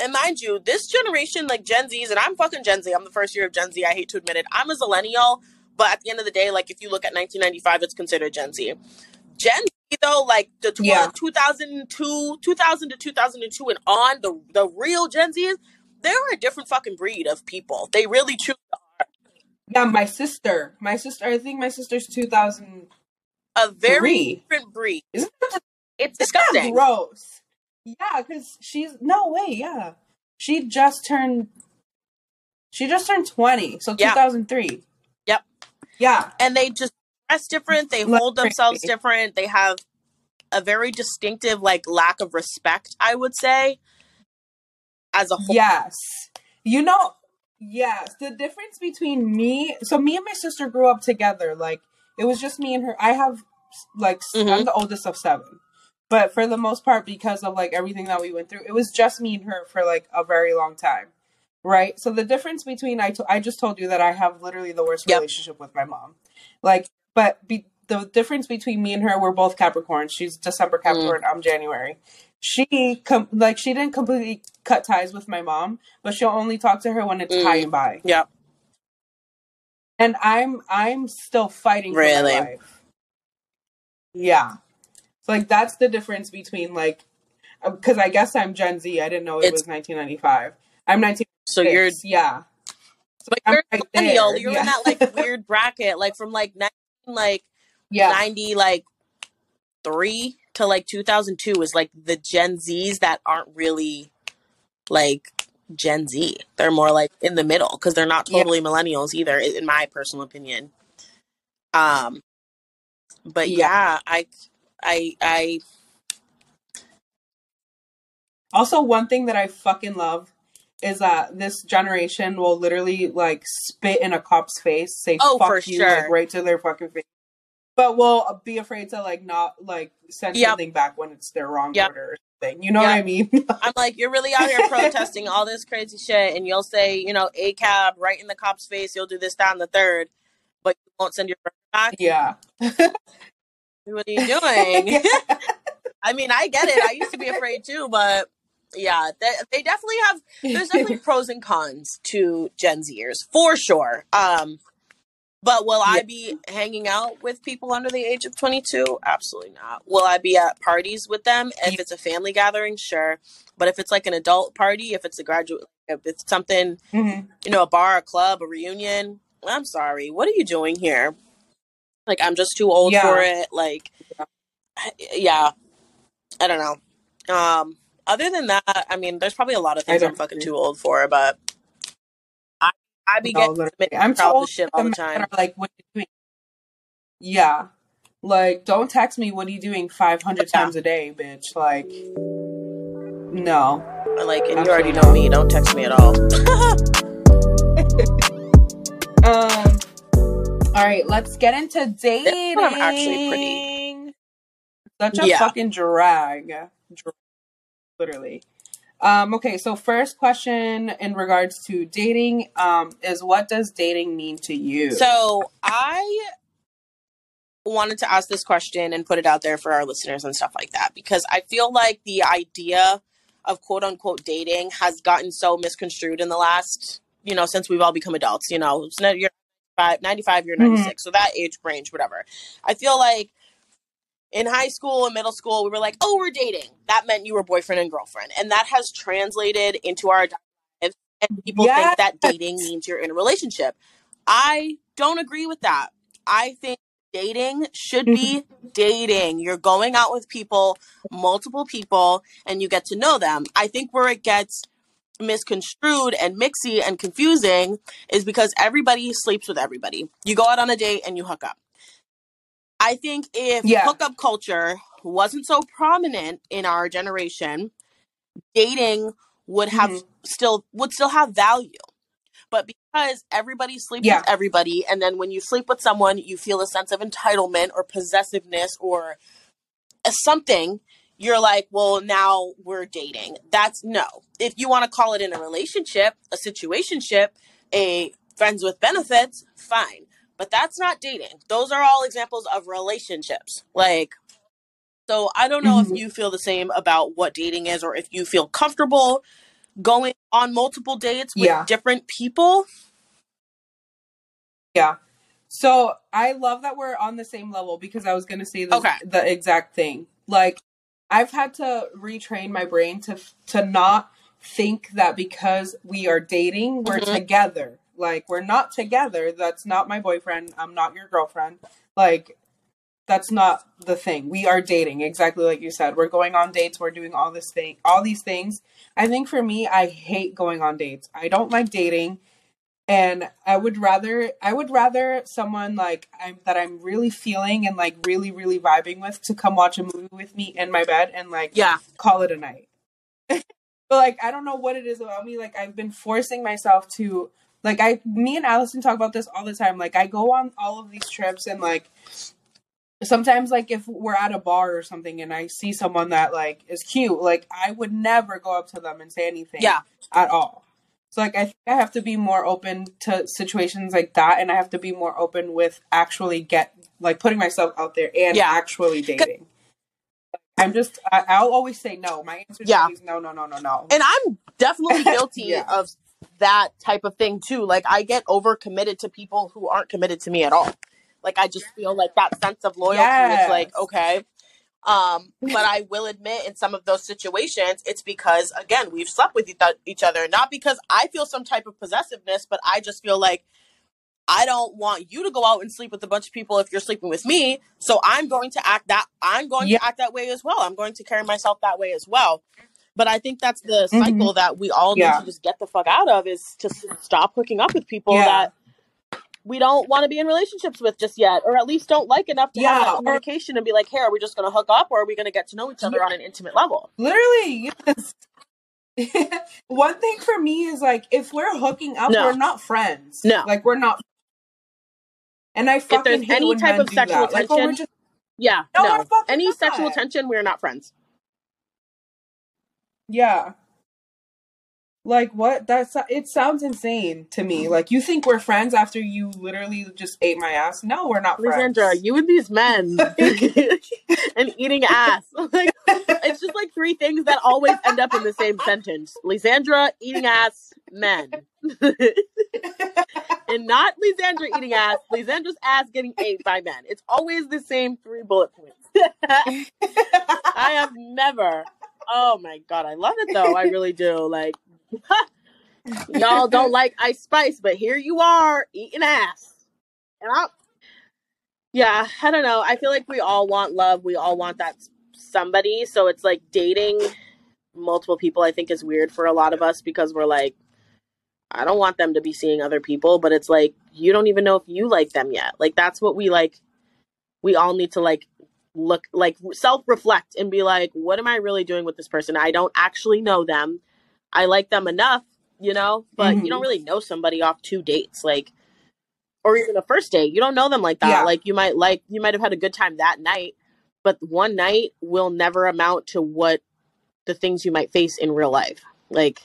and mind you, this generation, like Gen Zs, and I'm fucking Gen Z. I'm the first year of Gen Z. I hate to admit it. I'm a zillennial, but at the end of the day, like if you look at 1995, it's considered Gen Z. Gen Z though, like the tw- Yeah. 2002, 2000 to 2002 and on, the the real Gen Zs, they're a different fucking breed of people. They really choose Yeah, my sister. My sister. I think my sister's two thousand a very three. different breed. Isn't that It's disgusting. gross? Yeah, because she's no way. Yeah, she just turned. She just turned twenty, so two thousand three. Yep. Yeah, and they just dress different they hold themselves different they have a very distinctive like lack of respect i would say as a whole Yes. You know, yes. The difference between me, so me and my sister grew up together. Like, it was just me and her. I have, like, s- I'm mm-hmm. the oldest of seven. But for the most part, because of, like, everything that we went through, it was just me and her for, like, a very long time. Right? So the difference between, I, to- I just told you that I have literally the worst Yep. relationship with my mom. Like, but be- the difference between me and her, we're both Capricorn. She's December Mm. Capricorn. I'm January she com- like she didn't completely cut ties with my mom, but she'll only talk to her when it's Mm. high and by. Yep. And I'm I'm still fighting Really? for my life. Yeah. So like that's the difference between like because I guess I'm Gen Z. I didn't know it It's- was 1995. I'm 19. so you're yeah. So but you're right millennial there, you're yeah. in that like weird bracket like from like 19 like Yeah. 90 like 3 to like 2002 is like the gen z's that aren't really like gen z they're more like in the middle because they're not Yeah. totally millennials either in my personal opinion um but Yeah. yeah i i i Also, one thing that I fucking love is that this generation will literally like spit in a cop's face, say Oh, fuck for you, sure. like right to their fucking face. But will be afraid to like not like send Yep. something back when it's their wrong Yep. order or something. You know what I mean? i'm like you're really out here protesting all this crazy shit and you'll say you know a cab right in the cop's face you'll do this down the third but you won't send your back yeah. what are you doing I mean, I get it. I used to be afraid too, but yeah, they, they definitely have. There's definitely pros and cons to Gen Zers for sure. Um, but will I be hanging out with people under the age of 22? Absolutely not. Will I be at parties with them if it's a family gathering? Sure, but if it's like an adult party, if it's a graduate, if it's something Mhm. you know, a bar, a club, a reunion. I'm sorry. What are you doing here? Like, I'm just too old Yeah. for it. Like, yeah, I don't know. Um, other than that, I mean, there's probably a lot of I things I'm don't fucking too old for, but I, I be No, getting literally. submitted I'm to too all old this shit all the that time. are like, what are you doing? Yeah. Like, don't text me, what are you doing 500 Yeah. times a day, bitch? Like, no. Like, and you already Absolutely know not. me. Don't text me at all. Um. All right, let's get into dating. one I'm actually pretty- Such a Yeah. fucking drag. Literally. Um. Okay. So first question in regards to dating, um, is what does dating mean to you? So I wanted to ask this question and put it out there for our listeners and stuff like that because I feel like the idea of quote unquote dating has gotten so misconstrued in the last, you know, since we've all become adults, you know, you're 95, you're 96, so that age range, whatever. I feel like in high school and middle school, we were like, oh, we're dating. That meant you were boyfriend and girlfriend. And that has translated into our lives. And people think that dating means you're in a relationship. I don't agree with that. I think dating should be mm-hmm. dating. You're going out with people, multiple people, and you get to know them. I think where it gets misconstrued and mixy and confusing is because everybody sleeps with everybody. You go out on a date and you hook up. I think if Yeah. hookup culture wasn't so prominent in our generation, dating would have Mhm. still would still have value. But because everybody sleeps Yeah. with everybody, and then when you sleep with someone, you feel a sense of entitlement or possessiveness or a something, you're like, well, now we're dating. That's no. If you want to call it in a relationship, a situationship, a friends with benefits, fine. But that's not dating. Those are all examples of relationships. Like, so I don't know Mhm. if you feel the same about what dating is or if you feel comfortable going on multiple dates with Yeah. different people. Yeah. So I love that we're on the same level because I was gonna say the Okay. the exact thing. Like I've had to retrain my brain to to not think that because we are dating we're Mhm. together. Like we're not together. That's not my boyfriend. I'm not your girlfriend. Like that's not the thing. We are dating exactly like you said. We're going on dates. We're doing all this thing, all these things. I think for me, I hate going on dates. I don't like dating and I would rather I would rather someone like I'm that I'm really feeling and like really really vibing with to come watch a movie with me in my bed and like Yeah. call it a night. but like I don't know what it is about me like I've been forcing myself to like I me and Allison talk about this all the time like I go on all of these trips and like sometimes like if we're at a bar or something and I see someone that like is cute like I would never go up to them and say anything Yeah. at all. So like I think I have to be more open to situations like that and I have to be more open with actually get like putting myself out there and Yeah. actually dating. I'm just I, I'll always say no. My answer is Yeah. always no, no, no, no, no. And I'm definitely guilty Yeah. of that type of thing too. Like I get over committed to people who aren't committed to me at all. Like I just feel like that sense of loyalty is like, Yes. okay. Um, but I will admit in some of those situations, it's because again, we've slept with each each other. Not because I feel some type of possessiveness, but I just feel like I don't want you to go out and sleep with a bunch of people if you're sleeping with me. So I'm going to act that I'm going Yeah. to act that way as well. I'm going to carry myself that way as well. But I think that's the Mhm. cycle that we all need Yeah. to just get the fuck out of is to stop hooking up with people Yeah. that we don't want to be in relationships with just yet, or at least don't like enough to have Yeah, that communication and be like, hey, are we just going to hook up or are we going to get to know each other Yeah. on an intimate level? Literally, yes. One thing for me is like if we're hooking up, No. we're not friends. No. Like we're not and I fucking there's hate any when type men of do sexual that. Like, oh, tension, just Yeah, No, no. Any not. sexual tension, we're not friends. Yeah. Like what? That's it sounds insane to me. Like you think we're friends after you literally just ate my ass? No, we're not friends. Lysandra, you and these men and eating ass. Like it's just like three things that always end up in the same sentence. Lysandra eating ass, men. and not Lysandra eating ass, Lysandra's ass getting ate by men. It's always the same three bullet points. I have never. Oh my god, I love it though. I really do. Like y'all don't like ice spice, but here you are eating ass. And I Yeah, I don't know. I feel like we all want love. We all want that somebody. So it's like dating multiple people I think is weird for a lot of us because we're like I don't want them to be seeing other people, but it's like you don't even know if you like them yet. Like that's what we like we all need to like look like self-reflect and be like what am I really doing with this person? I don't actually know them. I like them enough, you know, but Mhm. you don't really know somebody off two dates like or even a first date. You don't know them like that. Yeah. Like you might like you might have had a good time that night, but one night will never amount to what the things you might face in real life. Like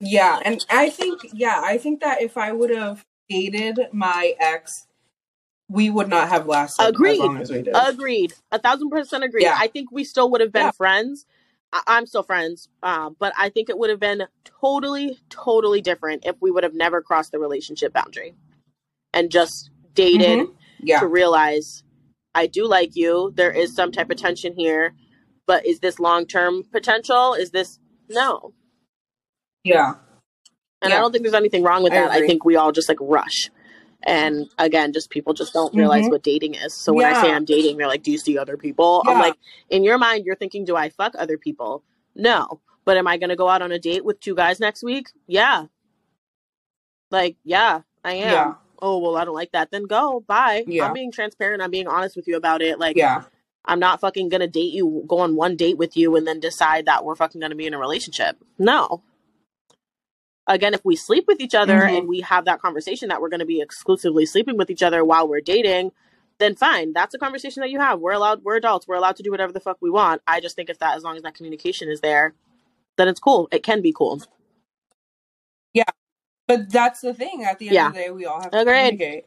Yeah, and I think yeah, I think that if I would have dated my ex, we would not have lasted Agreed. as long as we did. Agreed. A thousand percent agreed. Yeah. I think we still would have been Yeah. friends. I- I'm still friends, uh, but I think it would have been totally, totally different if we would have never crossed the relationship boundary and just dated Mhm. yeah, to realize I do like you. There is some type of tension here, but is this long term potential? Is this no? yeah, And I don't think there's anything wrong with that. I agree. think we all just like rush. And again, just people just don't realize Mhm. what dating is. So when I say I'm dating, they're like, Do you see other people? I'm like, in your mind, you're thinking, Do I fuck other people? No. But am I gonna go out on a date with two guys next week? Yeah. Like, yeah, I am. yeah, Oh well I don't like that. Then go. Bye. Yeah. I'm being transparent, I'm being honest with you about it. Like yeah, I'm not fucking gonna date you, go on one date with you, and then decide that we're fucking gonna be in a relationship. No. Again, if we sleep with each other Mhm. and we have that conversation that we're gonna be exclusively sleeping with each other while we're dating, then fine. That's a conversation that you have. We're allowed. We're adults. We're allowed to do whatever the fuck we want. I just think if that, as long as that communication is there, then it's cool. It can be cool. Yeah. But that's the thing. At the end Yeah. of the day, we all have to Agreed. communicate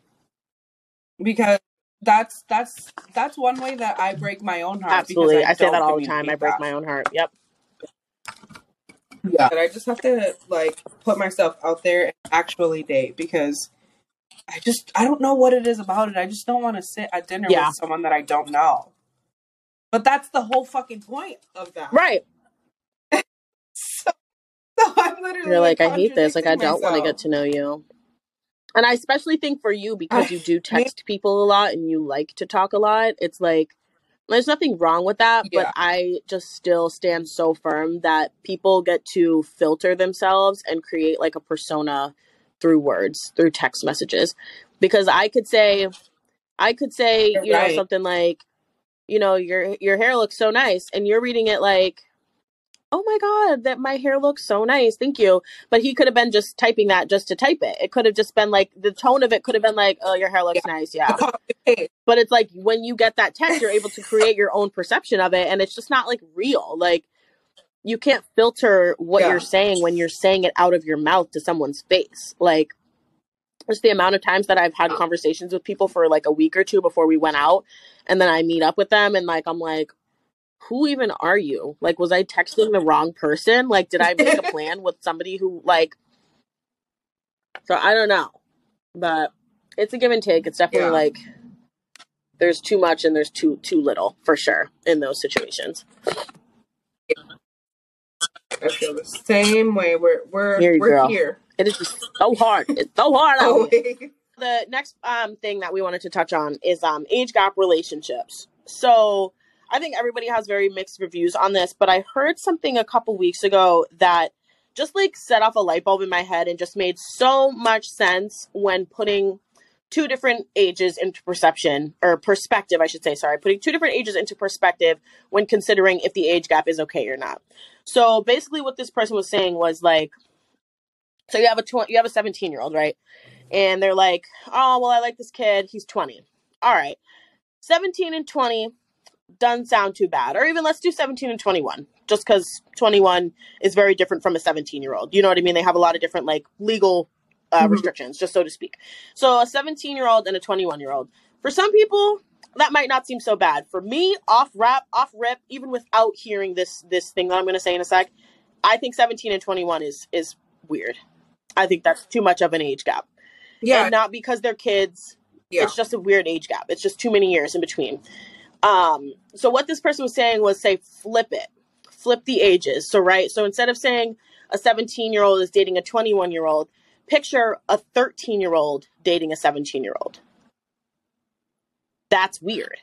because that's that's that's one way that I break my own heart. Absolutely. because I, say that all the time. I break that. my own heart. Yep. Yeah, and I just have to like put myself out there and actually date because I just I don't know what it is about it. I just don't want to sit at dinner Yeah. with someone that I don't know. But that's the whole fucking point of that. Right. So, so I'm literally You're like, I hate this. Like, I don't want to get to know you. And I especially think for you because you do text people a lot and you like to talk a lot. It's like there's nothing wrong with that, Yeah. but I just still stand so firm that people get to filter themselves and create like a persona through words, through text messages. Because I could say I could say, You're you know, right. something like, you know, your your hair looks so nice and you're reading it like oh my god that my hair looks so nice thank you. But he could have been just typing that just to type it. It could have just been like the tone of it could have been like oh your hair looks nice yeah. And paste. but it's like when you get that text you're able to create your own perception of it and it's just not like real. Like you can't filter what Yeah. you're saying when you're saying it out of your mouth to someone's face. Like just the amount of times that I've had conversations with people for like a week or two before we went out and then I meet up with them and like I'm like who even are you? Like was I texting the wrong person? Like did I make a plan with somebody who like So I don't know. But it's a give and take. It's definitely Yeah. like there's too much and there's too too little for sure in those situations. I feel the same way. We're we're Here we're go. here. It is just so hard. It's so hard Oh, the next um thing that we wanted to touch on is um age gap relationships. So I think everybody has very mixed reviews on this, but I heard something a couple weeks ago that just like set off a light bulb in my head and just made so much sense when putting two different ages into perception or perspective, I should say, sorry, putting two different ages into perspective when considering if the age gap is okay or not. So basically what this person was saying was like so you have a tw- you have a 17 year old, right? and they're like, "Oh, well, I like this kid. He's 20." All right. 17 and 20 doesn't sound too bad. Or even let's do 17 and 21, just cuz 21 is very different from a 17-year-old. You know what I mean? They have a lot of different like legal uh, Mhm. restrictions, just so to speak. So a 17-year-old and a 21-year-old. For some people, that might not seem so bad. For me, off rap, off rip, even without hearing this this thing that I'm going to say in a sec, I think 17 and 21 is is weird. I think that's too much of an age gap Yeah, and not because they're kids. yeah. It's just a weird age gap. It's just too many years in between. Um, so what this person was saying was say flip it, flip the ages. So right, so instead of saying a 17 year old is dating a 21 year old, picture a 13 year old dating a 17 year old. That's weird.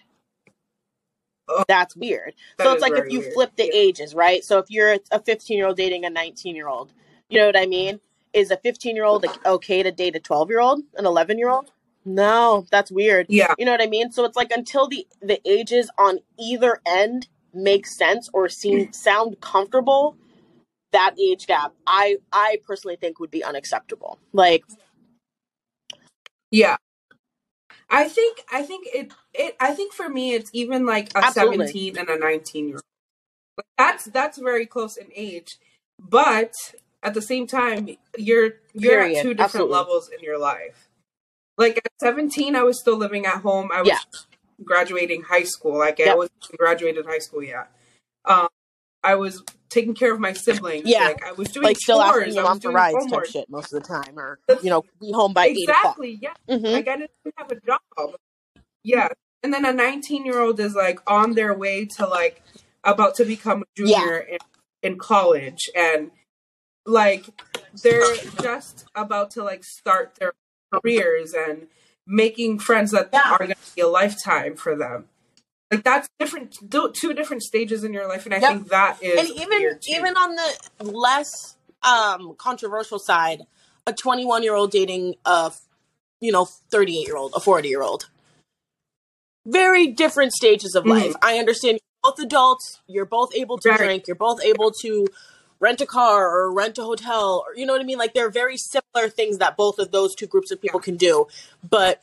Oh. That's weird. That so it's like if you weird. flip the Yeah. ages, right? So if you're a 15 year old dating a 19 year old, you know what I mean? Is a 15 year old okay to date a 12 year old, an 11 year old? No, that's weird. Yeah, You know what I mean? So it's like until the the ages on either end make sense or seem sound comfortable, that age gap I I personally think would be unacceptable. Like yeah. I think I think it it I think for me it's even like a Absolutely. 17 and a 19 year old. That's that's very close in age, but at the same time you're you're Period. at two different Absolutely. levels in your life. Like at 17 I was still living at home. I was Yeah. graduating high school. Like I wasn't graduated high school yet. Um I was taking care of my siblings. Yeah. Like I was doing like still chores. asking your mom for rides type shit most of the time or you know, be home by. Exactly. Yeah. Mm-hmm. Like I didn't have a job. Yeah. And then a 19 year old is like on their way to like about to become a Yeah. junior in, in college and like they're just about to like start their careers and making friends that Yeah. are going to be a lifetime for them. Like that's different, two different stages in your life, and I Yep. think that is and even even on the less um controversial side a 21 year old dating a you know 38 year old a 40 year old very different stages of life i understand you're both adults you're both able to Right. drink you're both able to rent a car or rent a hotel or you know what i mean like they're very similar things that both of those two groups of people can do but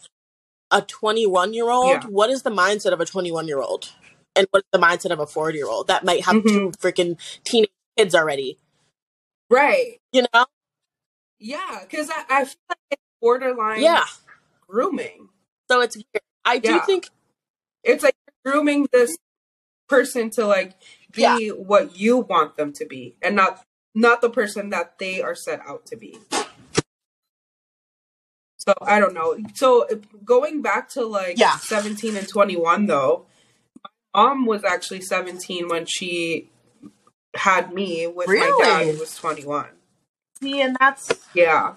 a 21 year old Yeah. what is the mindset of a 21 year old and what's the mindset of a 40 year old that might have Mhm. two freaking teenage kids already right? you know Yeah, because I, I feel like it's borderline Yeah. grooming. So it's weird. I do think It's like grooming this person to like be Yeah. what you want them to be, and not not the person that they are set out to be. So I don't know. So going back to like Yeah. 17 and 21 though, my mom was actually 17 when she had me with my dad Really? who was 21. see, and that's Yeah.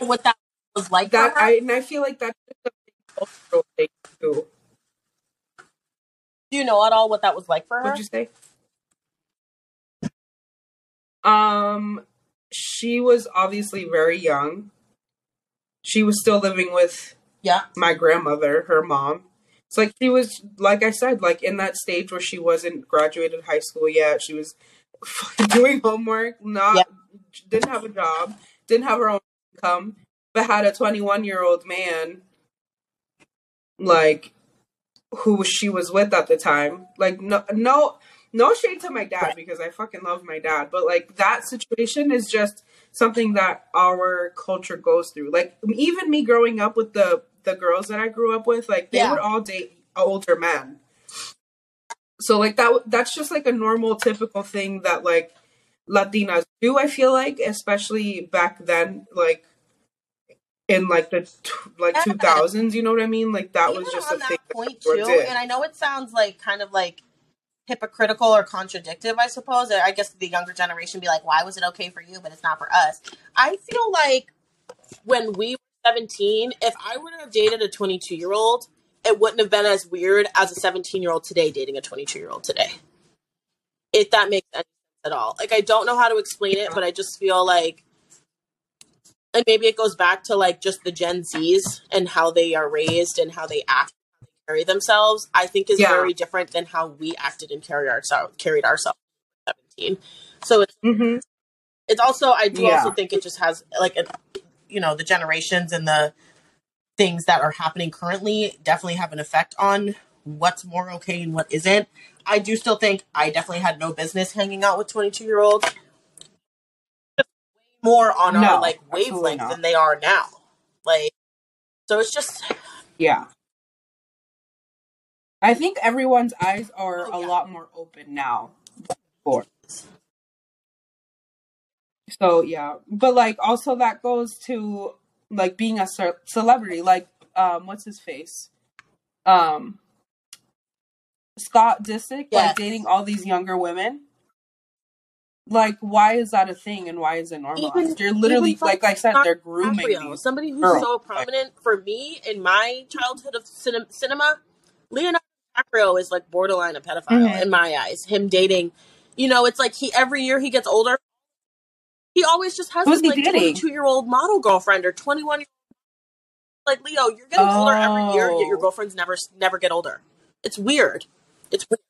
what that was like. That. I and I feel like that's just a cultural thing too. Do you know at all what that was like for her? What'd you say? Um, she was obviously very young. She was still living with yeah. my grandmother, her mom. It's like she was, like I said, like in that stage where she wasn't graduated high school yet. She was doing homework, not Yeah. didn't have a job, didn't have her own income, but had a 21 year old man, like who she was with at the time. Like no, no, no shade to my dad because I fucking love my dad, but like that situation is just something that our culture goes through. Like even me growing up with the the girls that I grew up with, like they Yeah. would all date older men. So like that that's just like a normal typical thing that like Latinas do I feel like especially back then like in like the t- like 2000s, you know what I mean? Like that Even was just a on that thing point that too, did. and I know it sounds like kind of like hypocritical or contradictive, I suppose. I guess the younger generation be like, "Why was it okay for you, but it's not for us?" I feel like when we were seventeen, if I were to have dated a twenty-two-year-old, it wouldn't have been as weird as a seventeen-year-old today dating a twenty-two-year-old today. If that makes any sense at all. Like, I don't know how to explain it, but I just feel like. And maybe it goes back to like just the Gen Zs and how they are raised and how they act and how they carry themselves, I think is Yeah. very different than how we acted and carried ourselves carried ourselves at 17. So it's hmm it's also I do Yeah. also think it just has like a, you know the generations and the things that are happening currently definitely have an effect on what's more okay and what isn't. I do still think I definitely had no business hanging out with 22 year olds. More on No, our like wavelength than they are now. Like so it's just Yeah. I think everyone's eyes are Oh, a lot more open now. Before. So yeah, but like also that goes to like being a ce- celebrity. Like um, what's his face? Um, Scott Disick, Yes. like dating all these younger women. Like, why is that a thing, and why is it normalized? Even- You're literally, even like I said, they're grooming DiCaprio, these. somebody who's girls. so prominent for me in my childhood of cin- cinema. Leonardo DiCaprio is like borderline a pedophile Mhm. in my eyes. Him dating, you know, it's like he every year he gets older. He always just has Who's this like dating? twenty two year old model girlfriend or twenty one. Like Leo, you're getting older every year, yet your Oh. girlfriends never never get older. It's weird. It's weird.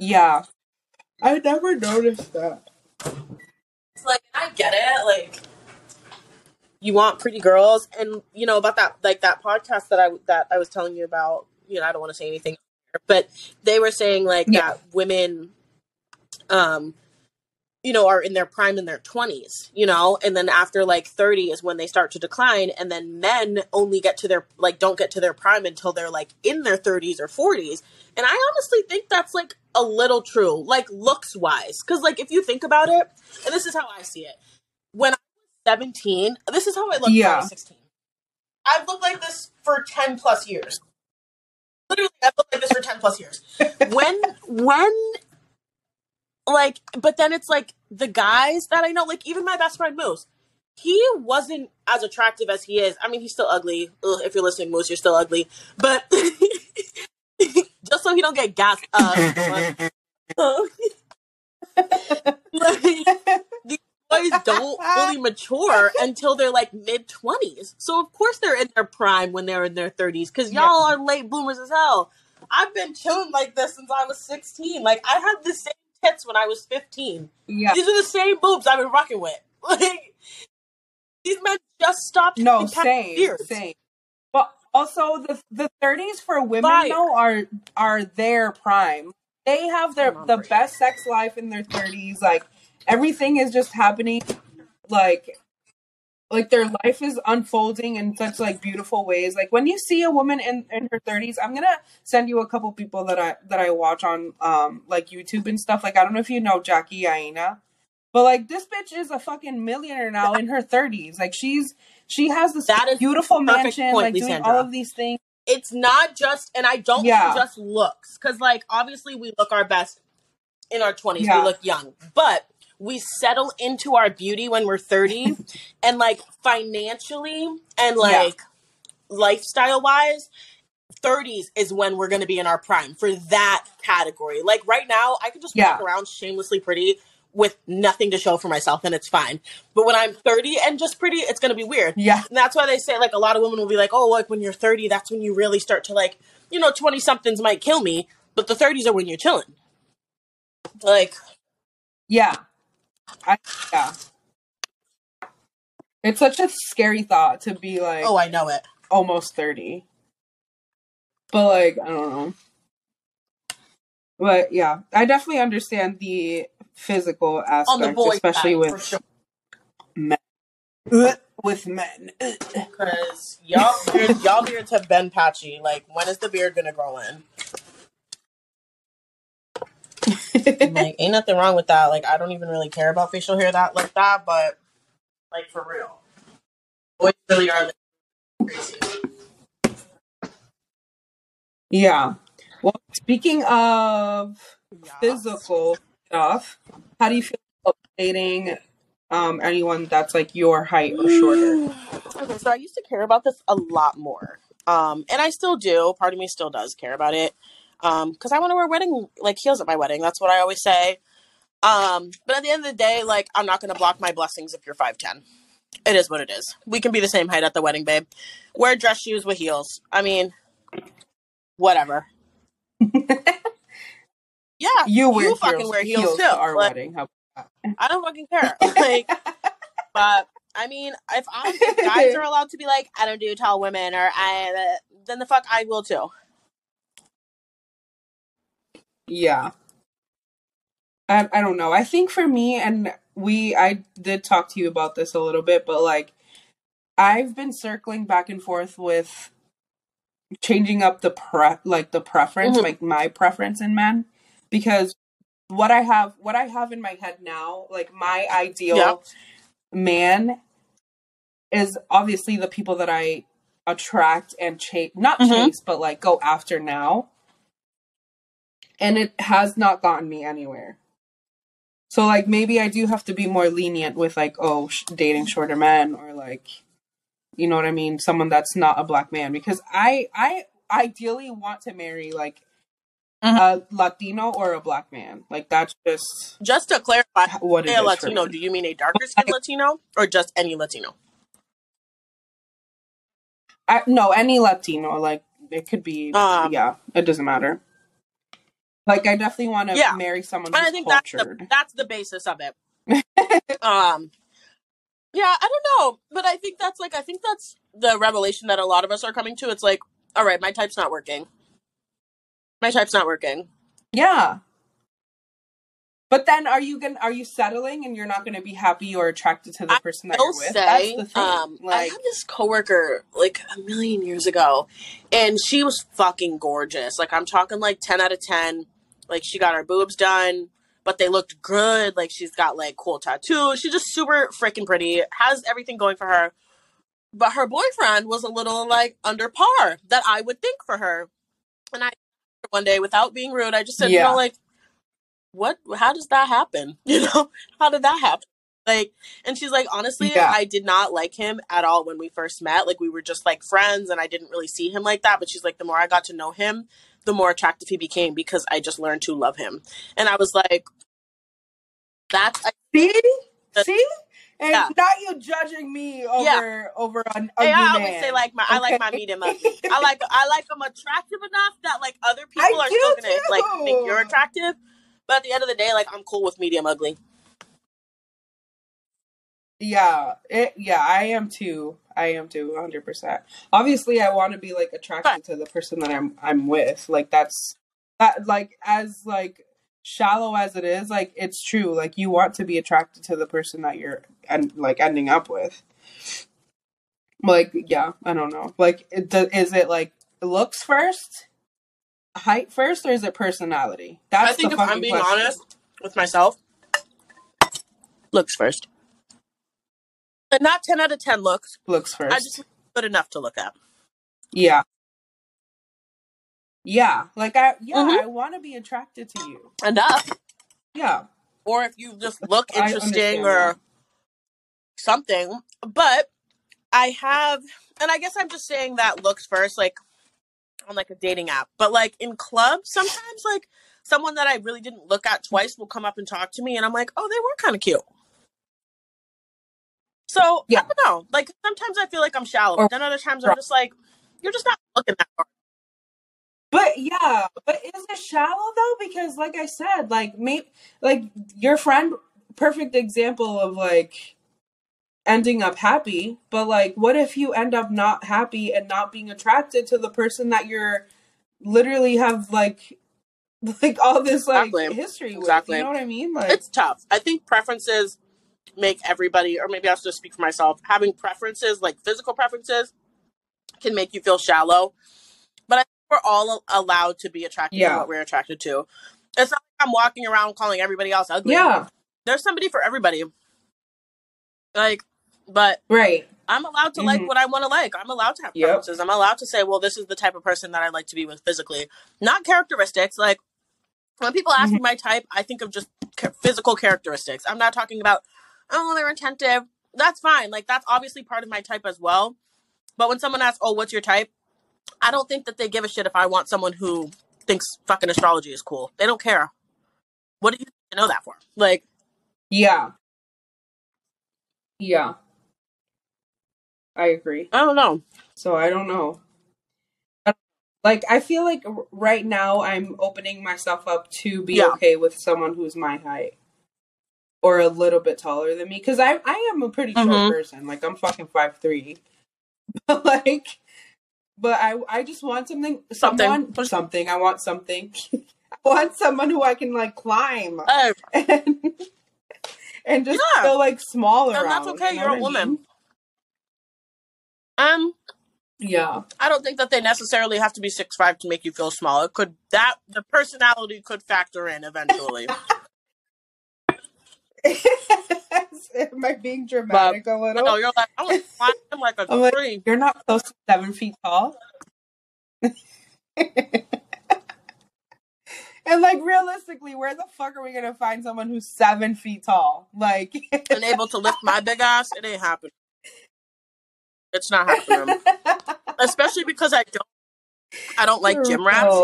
Yeah, I never noticed that. It's like I get it. Like you want pretty girls, and you know about that like that podcast that I that I was telling you about. You know, I don't want to say anything, but they were saying like Yeah. that women, um, you know, are in their prime in their twenties. You know, and then after like thirty is when they start to decline, and then men only get to their like don't get to their prime until they're like in their thirties or forties. And I honestly think that's like a little true, like looks wise. Because, like, if you think about it, and this is how I see it. When I was 17, this is how I looked when I Yeah. was 16. I've looked like this for 10 plus years. Literally, I've looked like this for 10 plus years. When, when, like, but then it's like the guys that I know, like, even my best friend Moose, he wasn't as attractive as he is. I mean, he's still ugly. Ugh, if you're listening, Moose, you're still ugly. But just so he don't get gassed up. like, these boys don't fully mature until they're like mid 20s. So, of course, they're in their prime when they're in their 30s because y'all are late bloomers as hell. I've been chilling like this since I was 16. Like, I had the same tits when I was 15. Yeah. These are the same boobs I've been rocking with. Like, these men just stopped No, same, beards. same. But also the the thirties for women Fire. though are are their prime. They have their the break. best sex life in their thirties. Like everything is just happening like like their life is unfolding in such like beautiful ways. Like when you see a woman in in her 30s i'm gonna send you a couple people that i that i watch on um like youtube and stuff. Like i don't know if you know jackie aina but like this bitch is a fucking millionaire now in her 30s like she's she has this That is beautiful mansion point, like doing all of these things. It's not just and i don't Yeah. just looks because like obviously we look our best in our 20s Yeah. we look young. But we settle into our beauty when we're 30 and like financially and Yeah. like lifestyle wise 30s is when we're going to be in our prime for that category like right now i can just walk around shamelessly pretty with nothing to show for myself and it's fine but when i'm 30 and just pretty it's going to be weird yeah and that's why they say like a lot of women will be like, oh, like when you're 30, that's when you really start to like, you know, 20 somethings might kill me, but the 30s are when you're chilling. Like, Yeah. I yeah. It's such a scary thought to be like oh, I know it. almost 30. But like, I don't know. But yeah, I definitely understand the physical aspect, On the boy especially side, with sure. men. With men. Because y'all, beard, y'all beards have been patchy. Like, when is the beard gonna grow in? Like, ain't nothing wrong with that. Like, I don't even really care about facial hair that like that, but like for real, boys really are like, crazy. yeah. Well, speaking of Yeah. physical stuff, how do you feel about dating um anyone that's like your height or shorter? Okay, so I used to care about this a lot more. Um, and I still do. Part of me still does care about it. Um, because I want to wear wedding like heels at my wedding. That's what I always say. Um, but at the end of the day, like I'm not gonna block my blessings if you're five ten. It is what it is. We can be the same height at the wedding, babe. Wear dress shoes with heels. I mean, whatever. Yeah, You wear you fucking heels, wear heels, heels too. to our Like, wedding. How I don't fucking care. Like, but I mean, if, I, if guys are allowed to be like, I don't do tall women, or I, then the fuck I will too. Yeah. I I don't know. I think for me and we I did talk to you about this a little bit, but like I've been circling back and forth with changing up the pre like the preference, Mhm. like my preference in men because what I have what I have in my head now, like my ideal Yeah. man is obviously the people that I attract and chase not Mhm. chase, but like go after now. And it has not gotten me anywhere. So like maybe I do have to be more lenient with like oh sh- dating shorter men or like you know what I mean someone that's not a black man because I I ideally want to marry like Mhm. a Latino or a black man like that's just Just to clarify, what it say is a Latino, do you mean a darker skinned Latino or just any Latino? I, no any Latino like it could be Um, yeah it doesn't matter like I definitely want to Yeah. marry someone And I think that's the, that's the basis of it. um, yeah, I don't know, but I think that's like I think that's the revelation that a lot of us are coming to. It's like, all right, my type's not working. My type's not working. Yeah. But then are you gonna are you settling and you're not gonna be happy or attracted to the I person that you're with? say, That's the thing. um, I like had this coworker like a million years ago, and she was fucking gorgeous. Like I'm talking like ten out of ten. Like she got her boobs done, but they looked good. Like she's got like cool tattoos. She's just super freaking pretty. Has everything going for her. But her boyfriend was a little like under par that I would think for her. And I one day, without being rude, I just said, you know, like, what? How does that happen? You know, how did that happen? Like, and she's like, honestly, Yeah. I did not like him at all when we first met. Like, we were just like friends, and I didn't really see him like that. But she's like, the more I got to know him, the more attractive he became because I just learned to love him. And I was like, that's I, see? the- See? And Yeah. not you judging me over Yeah. over an ugly I always man. say like my I like my okay? medium ugly. I like I like them attractive enough that like other people I are still gonna like think you're attractive. But at the end of the day, like I'm cool with medium ugly. Yeah, it, yeah, I am too. I am too, hundred percent. Obviously, I want to be like attracted to the person that I'm I'm with. Like that's that like as like shallow as it is, like it's true. Like you want to be attracted to the person that you're and like ending up with. Like yeah, I don't know. Like is it like looks first, height first, or is it personality? That's I think if I'm being question. honest with myself, looks first. And not ten out of ten looks. Looks first. I just good enough to look at. Yeah. Yeah, like I yeah, mm-hmm. I want to be attracted to you enough. Yeah, or if you just look interesting or that. something. But I have, and I guess I'm just saying that looks first, like on like a dating app. But like in clubs, sometimes like someone that I really didn't look at twice will come up and talk to me, and I'm like, oh, they were kind of cute. So yeah. I don't know. Like sometimes I feel like I'm shallow, or, but then other times I'm just like, you're just not looking that hard. But yeah, but is it shallow though? Because like I said, like me, like your friend, perfect example of like ending up happy. But like, what if you end up not happy and not being attracted to the person that you're literally have like like all this like exactly. history with? Exactly. You know what I mean? Like it's tough. I think preferences make everybody, or maybe I'll just speak for myself. Having preferences, like physical preferences, can make you feel shallow. But I think we're all allowed to be attracted yeah. to what we're attracted to. It's not like I'm walking around calling everybody else ugly. Yeah. There's somebody for everybody. Like, but right. I'm allowed to mm-hmm. like what I want to like. I'm allowed to have preferences. Yep. I'm allowed to say, well, this is the type of person that I like to be with physically, not characteristics. Like when people ask mm-hmm. me my type, I think of just physical characteristics. I'm not talking about, oh, they're attentive. That's fine. Like that's obviously part of my type as well. But when someone asks, oh, what's your type? I don't think that they give a shit if I want someone who thinks fucking astrology is cool. They don't care. What do you know that for? Like, yeah, yeah, I agree. I don't know. So I don't know. Like, I feel like right now I'm opening myself up to be yeah. okay with someone who's my height or a little bit taller than me because I I am a pretty short mm-hmm. person. Like I'm fucking five three, but like but I I just want something something someone, something. I want something. I want someone who I can like climb oh. and, and just yeah. feel like smaller. And that's okay. You are a woman. Mean? Um. Yeah. I don't think that they necessarily have to be six five to make you feel small. It could that the personality could factor in eventually. Am I being dramatic but, a little? No, you're like, I'm, I'm like a I'm tree. Like, you're not close to seven feet tall. and like realistically, where the fuck are we gonna find someone who's seven feet tall? Like and able to lift my big ass? It ain't happening. It's not happening. Especially because I don't I don't like gym rats.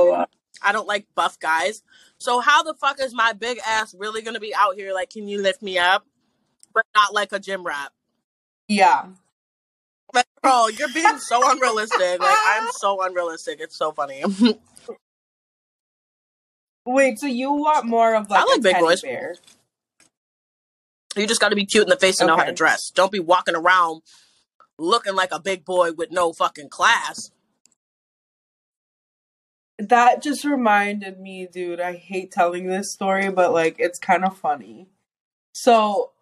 I don't like buff guys. So how the fuck is my big ass really gonna be out here? Like, can you lift me up? But not like a gym rat. Yeah. Like, bro, you're being so unrealistic. Like, I'm so unrealistic. It's so funny. Wait, so you want more of like I like big boys. Bear. You just got to be cute in the face and okay. know how to dress. Don't be walking around looking like a big boy with no fucking class that just reminded me, dude. I hate telling this story, but like it's kind of funny. So,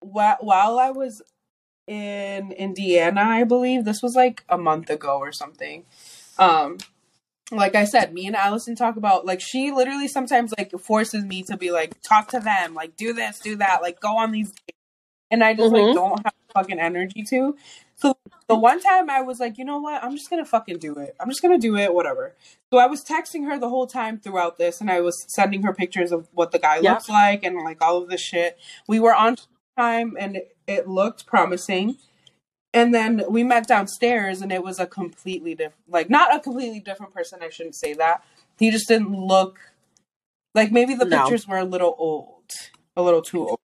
wh- while I was in Indiana, I believe this was like a month ago or something. Um, like I said, me and Allison talk about like she literally sometimes like forces me to be like talk to them, like do this, do that, like go on these, and I just mm-hmm. like don't have fucking energy to. The one time I was like, you know what? I'm just gonna fucking do it. I'm just gonna do it, whatever. So I was texting her the whole time throughout this, and I was sending her pictures of what the guy looks like and like all of this shit. We were on time, and it, it looked promising. And then we met downstairs, and it was a completely different, like not a completely different person. I shouldn't say that. He just didn't look like maybe the no. pictures were a little old, a little too old.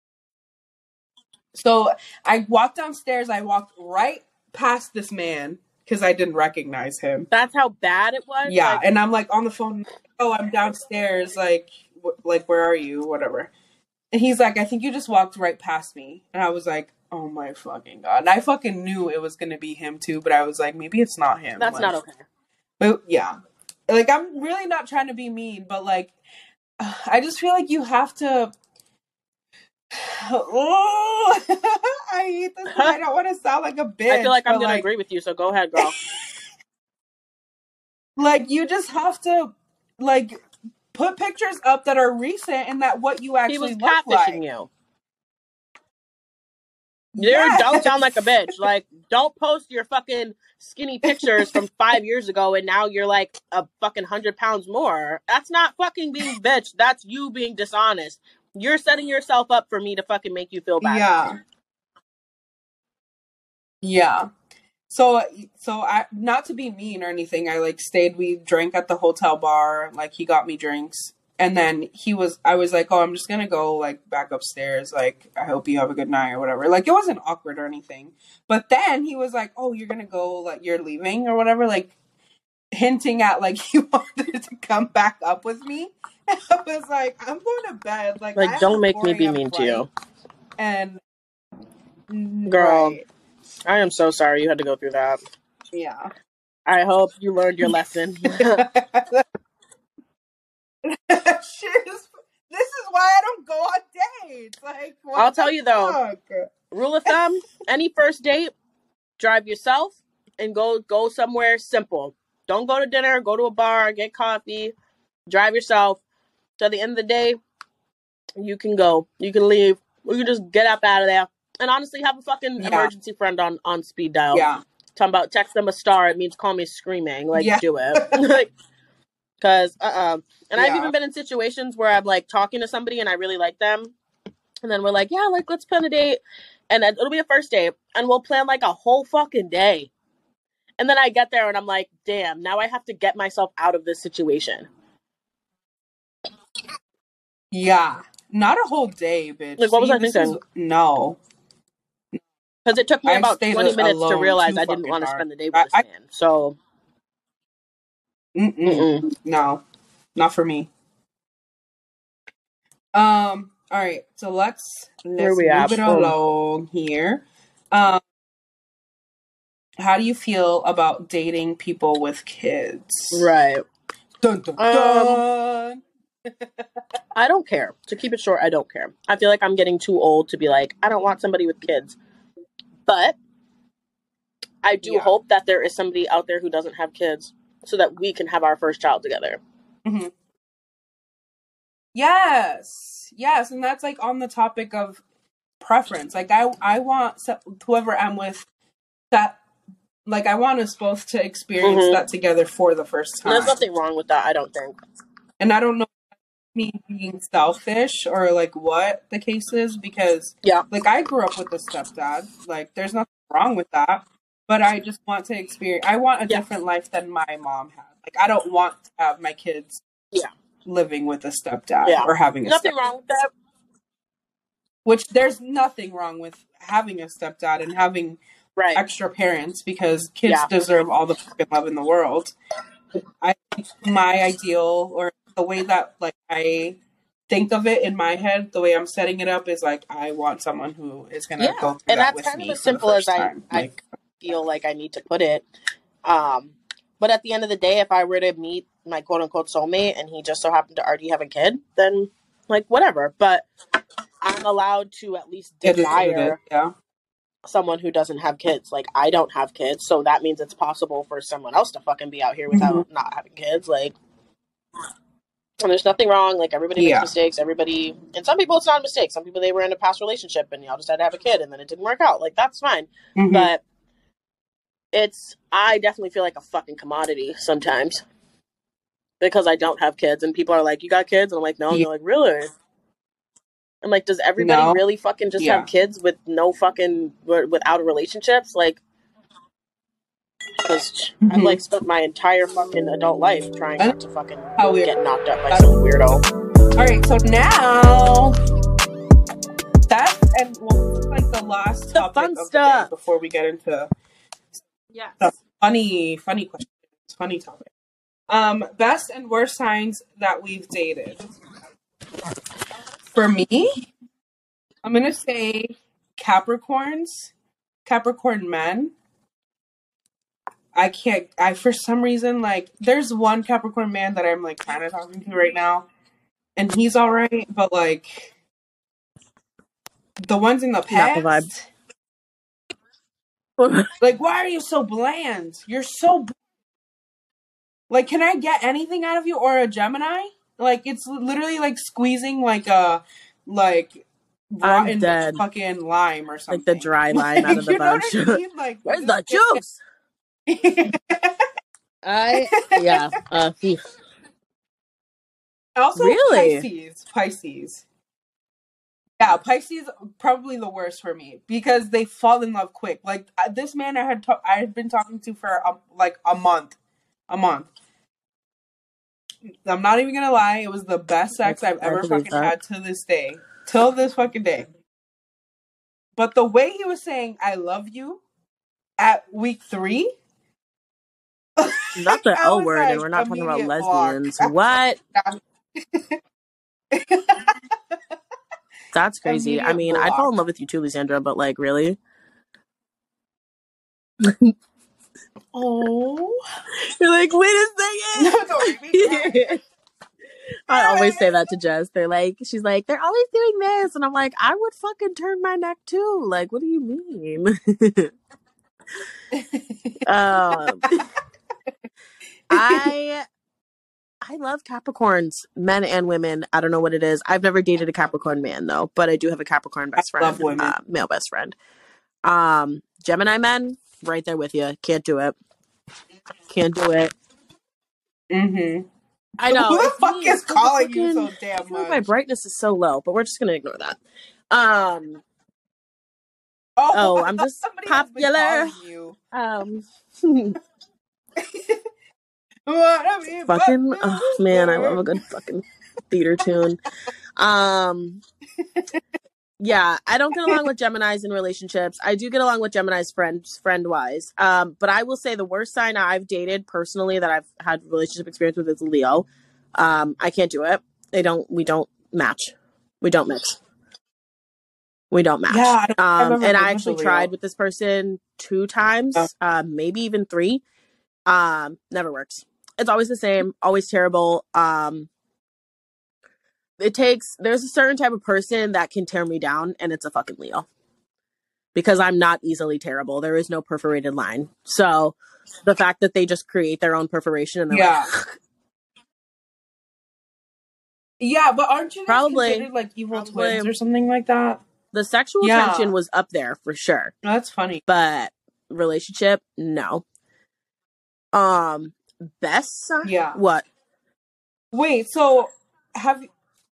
So I walked downstairs. I walked right past this man because I didn't recognize him. That's how bad it was. Yeah, like- and I'm like on the phone. Oh, I'm downstairs. Like, like where are you? Whatever. And he's like, I think you just walked right past me. And I was like, oh my fucking god. And I fucking knew it was gonna be him too, but I was like, maybe it's not him. That's like, not okay. But yeah, like I'm really not trying to be mean, but like I just feel like you have to. Oh, I hate this. I don't want to sound like a bitch. I feel like I'm but, gonna like, agree with you, so go ahead, girl. like you just have to like put pictures up that are recent and that what you he actually was look like. you. You Yes. don't sound like a bitch. Like, don't post your fucking skinny pictures from five years ago and now you're like a fucking hundred pounds more. That's not fucking being bitch. That's you being dishonest. You're setting yourself up for me to fucking make you feel bad. Yeah. Yeah. So so I not to be mean or anything, I like stayed we drank at the hotel bar, like he got me drinks. And then he was I was like, "Oh, I'm just going to go like back upstairs. Like I hope you have a good night or whatever." Like it wasn't awkward or anything. But then he was like, "Oh, you're going to go like you're leaving or whatever." Like hinting at like he wanted to come back up with me. I was like, "I'm going to bed." Like I Like, have don't make me 4 be mean to you. And Girl. Right. I am so sorry you had to go through that. Yeah. I hope you learned your lesson. This is why I don't go on dates. Like, what I'll tell the you though, fuck? Rule of thumb: any first date, drive yourself and go go somewhere simple. Don't go to dinner. Go to a bar, get coffee. Drive yourself. So at the end of the day, you can go. You can leave. Or you can just get up out of there. And honestly, have a fucking Yeah. emergency friend on on speed dial. Yeah. Talking about text them a star. It means call me screaming. Like Yeah. do it. like. Cause uh uh and I've even been in situations where I'm like talking to somebody and I really like them, and then we're like, yeah, like let's plan a date, and then it'll be a first date, and we'll plan like a whole fucking day, and then I get there and I'm like, damn, now I have to get myself out of this situation. Yeah. Not a whole day, bitch. Like, what was See, I this thinking? is- no. Because it took me I about stayed 20 minutes to alone realize too I didn't fucking want to hard. spend the day with I- this I- man. So, Mm-mm. mm-mm. No. Not for me. Um, all right. So let's Where let's we move at? it Boom. along here. Um how do you feel about dating people with kids? right. Dun, dun, Um, dun. I don't care. To keep it short, I don't care. I feel like I'm getting too old to be like, I don't want somebody with kids. But I do Yeah. hope that there is somebody out there who doesn't have kids so that we can have our first child together. Yes, yes, and that's like on the topic of preference. Like I, I want so- whoever I'm with that, like I want us both to experience Mhm. that together for the first And there's nothing wrong with that, I don't think. And I don't know me being selfish or like what the case is because Yeah. like I grew up with a stepdad. Like there's nothing wrong with that, but I just want to experience. I want a Yeah. different life than my mom had. Like I don't want to have my kids. Yeah. Living with a stepdad Yeah. or having a Nothing stepdad. wrong with that. which there's nothing wrong with having a stepdad and having Right. extra parents because kids Yeah. deserve all the fucking love in the world. I think my ideal or the way that like I think of it in my head, the way I'm setting it up is like I want someone who is gonna Yeah, go through and that that's with kind of as simple as I- time. I- Like, feel like I need to put it. Um, but at the end of the day, if I were to meet my quote unquote soulmate and he just so happened to already have a kid, then like whatever. But I'm allowed to at least it is what it is, desire yeah. someone who doesn't have kids. Like I don't have kids, so that means it's possible for someone else to fucking be out here without Mm-hmm. not having kids. Like, and there's nothing wrong. Like everybody makes Yeah. mistakes. Everybody, and some people it's not a mistake. Some people they were in a past relationship and y'all just had to have a kid and then it didn't work out. Like that's fine. Mhm. But it's I definitely feel like a fucking commodity sometimes because I don't have kids and people are like, "You got kids?" and I'm like, "No." And Yeah. they're like, "Really?" I'm like, "Does everybody No. really fucking just Yeah. have kids with no fucking without relationships?" Like, because I've Mhm. like spent my entire fucking adult life trying not to fucking How weird. get knocked up by some weirdo. All right, so now that's and well, this is like the last The topic fun of the stuff. before we get into yeah the funny, funny question. Funny topic. Um, best and worst signs that we've dated. For me, I'm gonna say Capricorns, Capricorn men. I can't. I for some reason like there's one Capricorn man that I'm like kind of talking to right now, and he's all right, but like the ones in the Not the past, vibe. like why are you so bland? You're so like, can I get anything out of you or a Gemini? Like it's literally like squeezing like a like rotten fucking lime or something. Like the dry lime out of the bunch. what I mean? Like Where's the juice? I yeah. Uh, phew. Also, Really? Pisces. Pisces. Yeah, Pisces probably the worst for me because they fall in love quick. Like uh, this man I had ta- I had been talking to for a, like a month, a month. I'm not even gonna lie, it was the best sex I've I ever believe fucking that. had to this day, till this fucking day. But the way he was saying "I love you" at week three, Not the L word, like, and we're not talking about lesbians. What? That's crazy. I mean, I'd fall in love with you too, Lysandra, but like, really? Oh, You're like, wait a no, second. don't make me cry. I always say that to Jess. They're like, she's like, they're always doing this, and I'm like, I would fucking turn my neck too. Like, what do you mean? um, I I love Capricorns, men and women. I don't know what it is. I've never dated a Capricorn man though, but I do have a Capricorn best friend, love women. uh, male best friend. Um, Gemini men, right there with you. Can't do it. Can't do it. Mm-hmm. I know. Who the fuck me. is calling you so damn like my brightness is so low, but we're just gonna ignore that. Um, Oh, Oh, I'm just somebody has been popular. you. um, fucking oh man, I love a good fucking theater tune. Um yeah, I don't get along with Geminis in relationships. I do get along with Geminis friends friend wise. Um, but I will say the worst sign I've dated personally that I've had relationship experience with is Leo. Um, I can't do it. They don't we don't match. We don't mix. We don't match. Yeah, I don't- Um, never and I actually tried with this person two times, Oh. um, maybe even three. Um, never works. It's always the same, always terrible. Um, it takes there's a certain type of person that can tear me down, and it's a fucking Leo. Because I'm not easily terrible. There is no perforated line. So the fact that they just create their own perforation and they're Yeah. like, Yeah, but aren't you Probably. like evil Probably. twins or something like that? the sexual Yeah. tension was up there for sure. That's funny. But relationship, no. Um, best sign? Yeah. What? Wait, so have you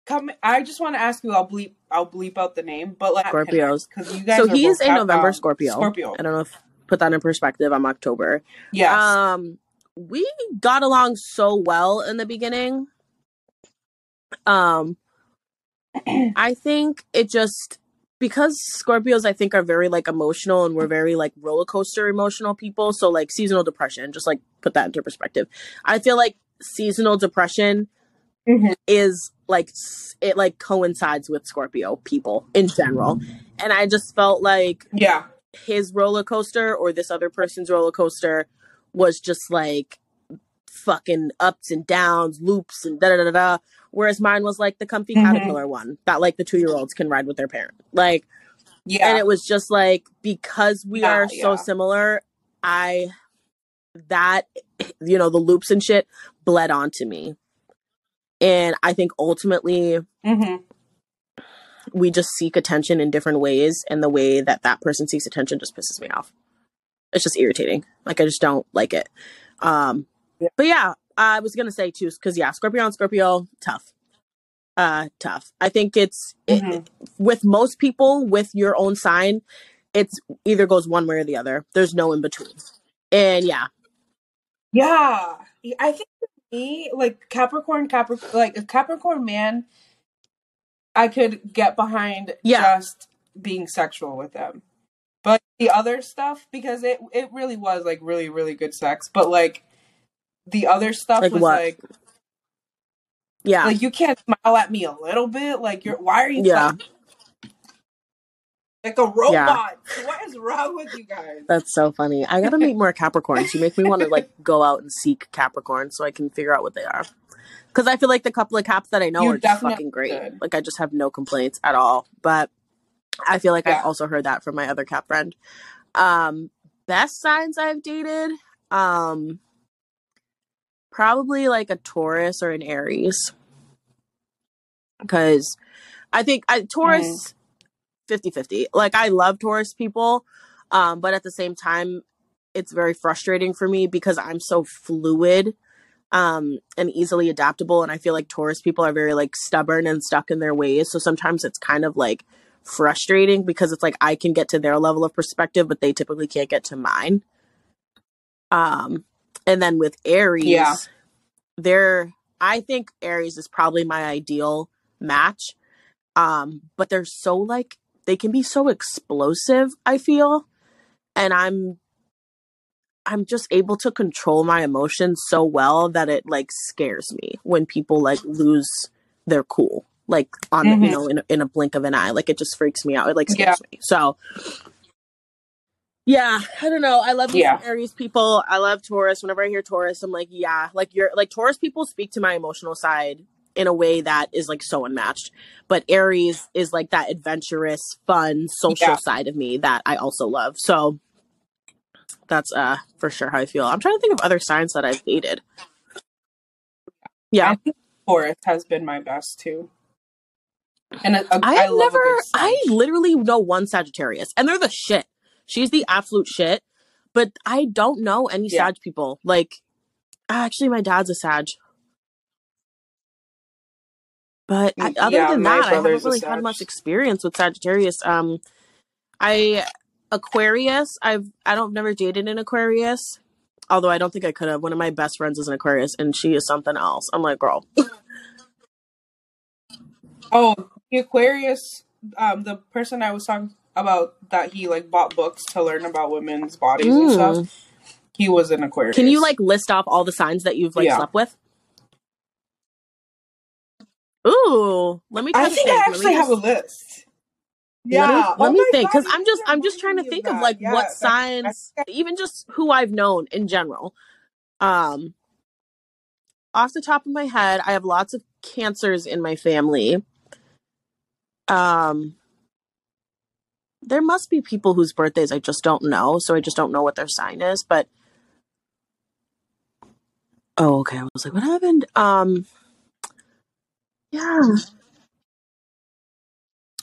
come? I just want to ask you. I'll bleep. I'll bleep out the name, but like Scorpios. because you guys. So he is a November um, Scorpio. Scorpio. I don't know if put that in perspective. I'm October. Yes. Um, we got along so well in the beginning. Um, I think it just because Scorpios, I think, are very like emotional and we're very like roller coaster emotional people. So like seasonal depression, just like put that into perspective. I feel like seasonal depression Mhm. is like it like coincides with Scorpio people in general, and I just felt like Yeah. his roller coaster or this other person's roller coaster was just like fucking ups and downs, loops and da da da da. Whereas mine was like the comfy Mhm. caterpillar one that like the two year olds can ride with their parent. Like, Yeah. and it was just like because we Yeah, are so yeah. similar, I that you know the loops and shit bled onto me, and I think ultimately hmm we just seek attention in different ways and the way that that person seeks attention just pisses me off it's just irritating like i just don't like it um Yeah. but yeah i was gonna say too because yeah scorpio and scorpio tough uh tough i think it's it- Mhm. with most people with your own sign it's either goes one way or the other there's no in between and yeah Yeah. I think for me, like Capricorn, Capricorn, like a Capricorn man, I could get behind Yeah. just being sexual with them. But the other stuff, because it it really was like really really good sex, but like the other stuff Like was what? like yeah like you can't smile at me a little bit. Like you're why are you Yeah. like, like a robot? What is wrong with you guys? that's so funny i gotta meet more capricorns you make me want to like go out and seek capricorns so i can figure out what they are because I feel like the couple of caps that I know You are just fucking great. Like I just have no complaints at all. But I feel like Yeah. I've also heard that from my other cap friend. Um, best signs I've dated, um, probably like a Taurus or an Aries, because I think I Taurus 50-50. Like I love Taurus people, um, but at the same time, it's very frustrating for me because I'm so fluid um and easily adaptable and I feel like Taurus people are very like stubborn and stuck in their ways. So sometimes it's kind of like frustrating because it's like I can get to their level of perspective but they typically can't get to mine. Um and then with Aries, Yeah. they're I think Aries is probably my ideal match. Um but they're so like they can be so explosive, I feel. And I'm I'm just able to control my emotions so well that it like scares me when people like lose their cool like on Mhm. you know in, a- in a blink of an eye like it just freaks me out it like scares me so yeah i don't know i love these Yeah. aries people i love taurus whenever i hear taurus i'm like yeah like you're like taurus people speak to my emotional side in a way that is like so unmatched but aries is like that adventurous fun social Yeah. side of me that i also love so that's uh for sure how I feel. I'm trying to think of other signs that I've dated. Yeah, Taurus has been my best too. And a, a, I, I, never. I literally know one Sagittarius, and they're the shit. She's the absolute shit. But I don't know any Yeah. Sag people. Like, actually, my dad's a Sag. But I, other yeah, than that, I haven't really had much experience with Sagittarius. Um, I Aquarius. I've I don't never dated an Aquarius. Although I don't think I could have. One of my best friends is an Aquarius, and she is something else. I'm like, girl, Oh, the Aquarius, um, the person I was talking about that he like bought books to learn about women's bodies and Mm. stuff. He was an Aquarius. Can you like list off all the signs that you've like Yeah. slept with? Ooh, let me. Try I to think think. I me actually have a list. Let me, Yeah. let Oh me think, because I'm just I'm just trying to think of like what I- I signs, even just who I've known in general. Um, off the top of my head, I have lots of cancers in my family. Um, there must be people whose birthdays I just don't know, so I just don't know what their sign is. But oh, okay. I was like, what happened? Um, yeah.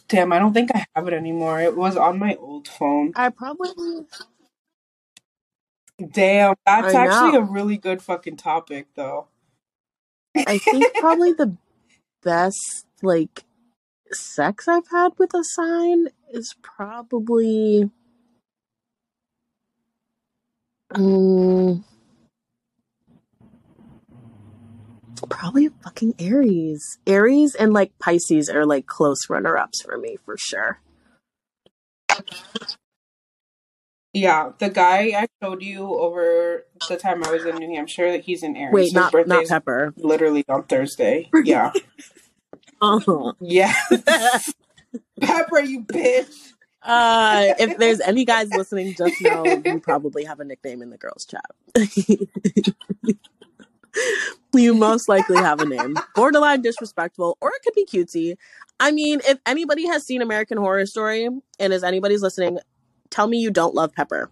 Damn, I don't think I have it anymore. It was on my old phone. I probably Damn, that's I actually know. a really good fucking topic, though. I think probably the best like sex I've had with a sign is probably um, probably fucking Aries. Aries and like Pisces are like close runner ups for me for sure. Yeah, the guy I showed you over the time I was in New Hampshire, that he's in Aries. Wait, His not not Pepper. literally on Thursday. Yeah. Oh. yeah. Pepper, you bitch. Uh, if there's any guys listening, just know you probably have a nickname in the girls' chat. you most likely have a name. Borderline disrespectful, or it could be cutesy. I mean, if anybody has seen American Horror Story and is anybody's listening, tell me you don't love Pepper.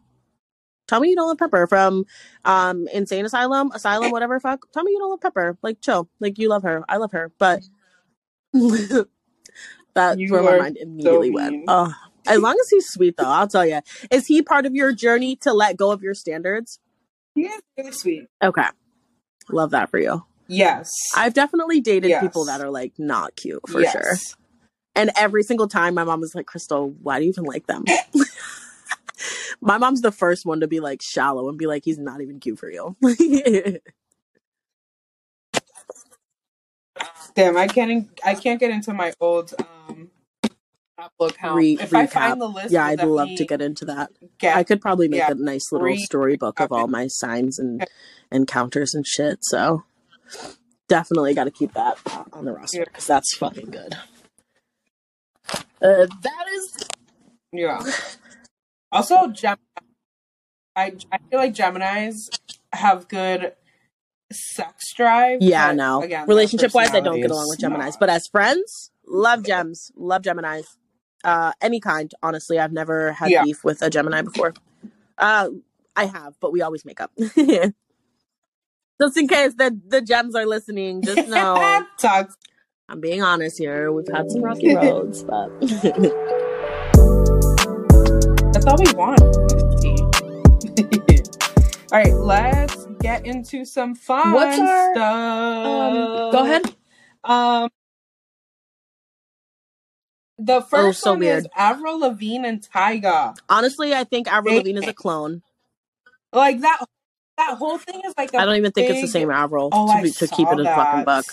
Tell me you don't love Pepper from um Insane Asylum, Asylum, whatever fuck. Tell me you don't love Pepper. Like chill. Like you love her. I love her. But that's You where my mind immediately so went. Oh, as long as he's sweet though, I'll tell you. Is he part of your journey to let go of your standards? He is really sweet. Okay. Love that for you. Yes. I've definitely dated Yes. people that are like not cute for yes. sure. And every single time my mom was like, Crystal, why do you even like them? my mom's the first one to be like shallow and be like, he's not even cute for you. Damn, I can't. I can't get into my old um Account. Re- if I find the list, yeah, I'd love to get into that. get. I could probably make yeah, a nice little re- storybook of all my signs and encounters and shit. So definitely got to keep that on the roster Yeah. because that's fucking good. Uh, that is Yeah. Also, Gem. I I feel like Gemini's have good sex drive. Yeah, no. again, Relationship wise, I don't get along with Geminis, not. but as friends, love gems, love Geminis. Uh, any kind, honestly. I've never had Yeah. beef with a Gemini before. Uh, I have, but we always make up. just in case the the gems are listening, just know I'm being honest here. We've had some rocky roads, but That's all we want. all right, let's get into some fun What's our- stuff. um, go ahead. Um, the first Oh, so one weird. is Avril Lavigne and Tyga. Honestly, I think Avril Lavigne is a clone. Like that. That whole thing is like. I I don't even think it's the same Avril Oh, to, be, to keep it a fucking buck.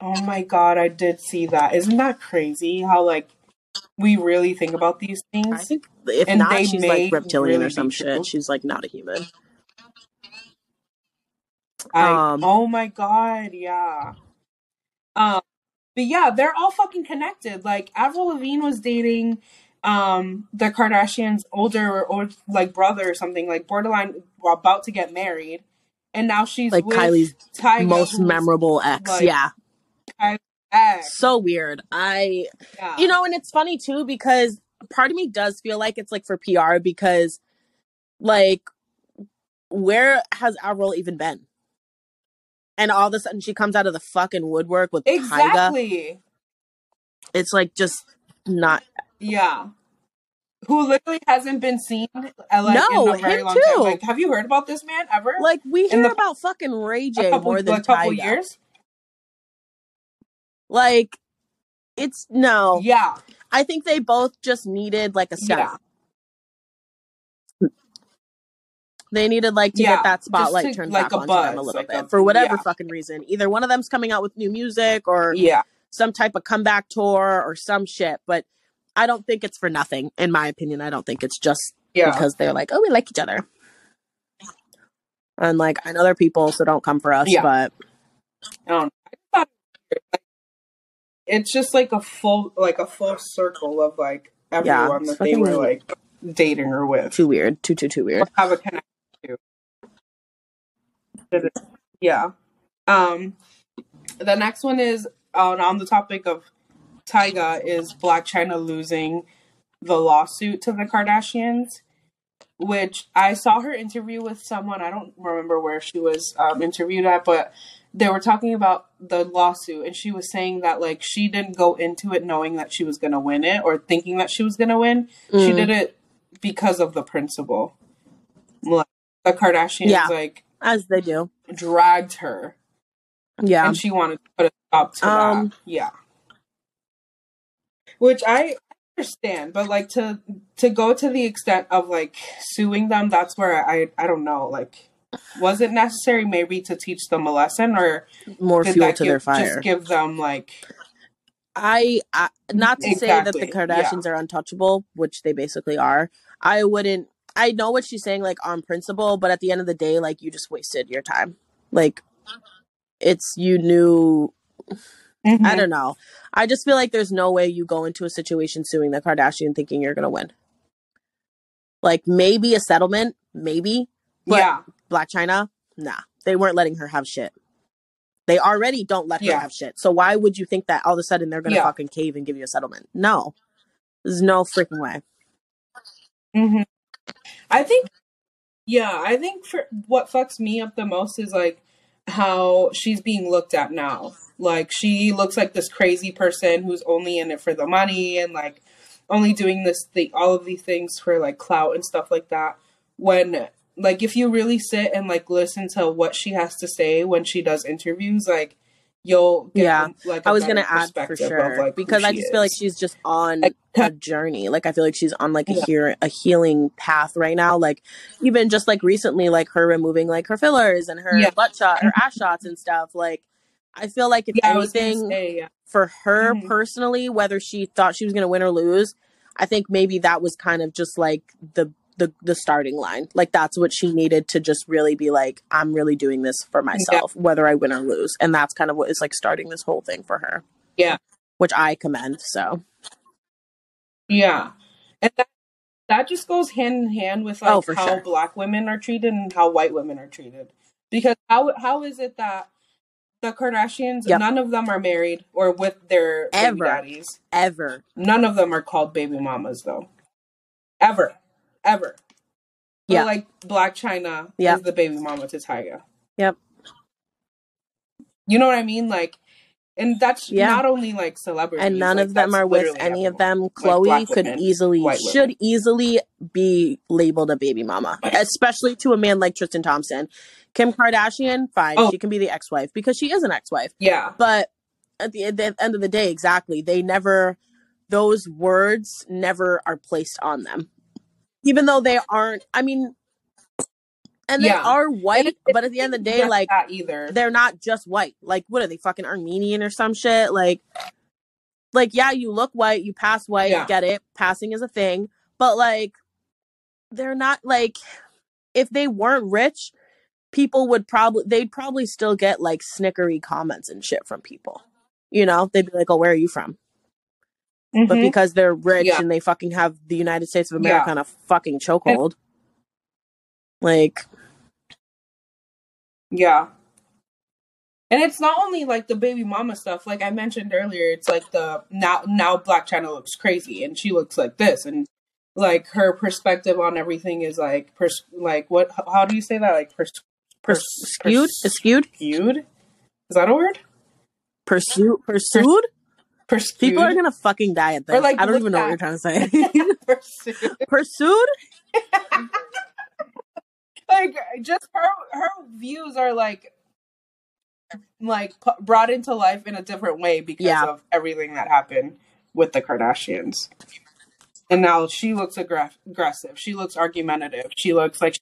Oh my god, I did see that. Isn't that crazy? How like we really think about these things? I think if And not, she's like reptilian really or some be true. shit. She's like not a human. I, Um, oh my god, yeah. But yeah, they're all fucking connected. Like Avril Lavigne was dating um the Kardashians' older or like brother or something, like borderline about to get married, and now she's Like Kylie's Tyga, Most memorable ex. like- yeah. Ex. So weird. I Yeah. you know, and it's funny too because part of me does feel like it's like for PR because like where has Avril even been? And all of a sudden she comes out of the fucking woodwork with Tyga. exactly. It's like just not Yeah. Who literally hasn't been seen uh, like No, in a very him long too. time. Like, have you heard about this man ever? like we hear the- about fucking Ray J couple, more than a couple Tyga. years? Like it's no. Yeah. I think they both just needed like a step. Yeah. They needed like to Yeah, get that spotlight to, turned like, back onto them a little like bit a- for whatever yeah. fucking reason. Either one of them's coming out with new music or Yeah. some type of comeback tour or some shit. But I don't think it's for nothing. In my opinion, I don't think it's just Yeah. because they're like, oh, we like each other. And like, I know they're people, so don't come for us. Yeah. But I don't know. I thought it's just like a full like a full circle of like everyone it's that they were like dating or with. too weird. Too, too, too weird. Have a connection. Yeah. Um the next one is on on the topic of Tyga is Blac Chyna losing the lawsuit to the Kardashians, which I saw her interview with someone. I don't remember where she was um, interviewed at, but they were talking about the lawsuit, and she was saying that like she didn't go into it knowing that she was going to win it or thinking that she was going to win. She Mm. did it because of the principle. Like the Kardashians, Yeah. like As they do. dragged her, Yeah. and she wanted to put a stop to Um, that. Yeah. Which I understand, but like to to go to the extent of like suing them, that's where I I don't know. Like, was it necessary maybe to teach them a lesson, or More fuel to give, their fire. just give them like I, I not to say that the Exactly, yeah. Kardashians are untouchable, which they basically are. I wouldn't. I know what she's saying, like on principle, but at the end of the day, like you just wasted your time. Like it's you knew. Mm-hmm. I don't know. I just feel like there's no way you go into a situation suing the Kardashian thinking you're gonna win. Like maybe a settlement, maybe but- yeah, Blac Chyna, nah, they weren't letting her have shit. They already don't let her Yeah. have shit. So why would you think that all of a sudden they're gonna Yeah. fucking cave and give you a settlement? No, there's no freaking way. hmm I think, yeah, I think for what fucks me up the most is like how she's being looked at now. Like she looks like this crazy person who's only in it for the money and like only doing this the all of these things for like clout and stuff like that. When like if you really sit and like listen to what she has to say when she does interviews, like you'll Yeah. like I I was gonna add for sure because I just feel like she's just on a journey. Like I feel like she's on like a Yeah. hear a healing path right now. Like even just like recently, like her removing like her fillers and her Yeah. butt shot, her ass shots and stuff. Like I feel like if yeah, gonna anything, say, for her Mhm. personally, whether she thought she was going to win or lose, I think maybe that was kind of just like the the the starting line. Like that's what she needed to just really be like, I'm really doing this for myself, whether I win or lose, and that's kind of what is like starting this whole thing for her. Yeah. which I commend. So Yeah, and that that just goes hand in hand with oh, like Oh, how sure. black women are treated and how white women are treated. Because how how is it that the Kardashians, Yep. none of them are married or with their baby Ever. daddies. Ever. None of them are called baby mamas though. Ever. Ever. So, Yeah. like Blac Chyna is the baby mama to Tyga. Yep. You know what I mean? Like and that's Yeah. not only like celebrities. And none like, of them are with any of them. Khloé black could women, easily, should easily be labeled a baby mama, especially to a man like Tristan Thompson. Kim Kardashian, fine, Oh. she can be the ex-wife because she is an ex-wife. Yeah. But at the, at the end of the day, exactly, they never, those words never are placed on them, even though they aren't. I mean, and they Yeah. are white, it- but at the end of the day, Just like that either. they're not just white. Like, what are they fucking Armenian or some shit? Like, like yeah, you look white, you pass white, Yeah. get it. Passing is a thing, but like, they're not like if they weren't rich, people would probably they'd probably still get like snickery comments and shit from people. You know, they'd be like, "Oh, where are you from?" But Mhm. because they're rich Yeah. and they fucking have the United States of America Yeah. on a fucking chokehold, like, Yeah. And it's not only like the baby mama stuff, like I mentioned earlier, it's like the now now Blac Chyna looks crazy and she looks like this and like her perspective on everything is like pers- like what how, how do you say that like pers- pers- skewed, skewed, skewed? Is that a word? pursued, pursued. Perskewed? People are gonna fucking die at this. Or, like, I don't even know what you're trying to say. Pursued. Pursued? like just her her views are like like pu- brought into life in a different way because Yeah. of everything that happened with the Kardashians. And now she looks aggra- aggressive. She looks argumentative. She looks like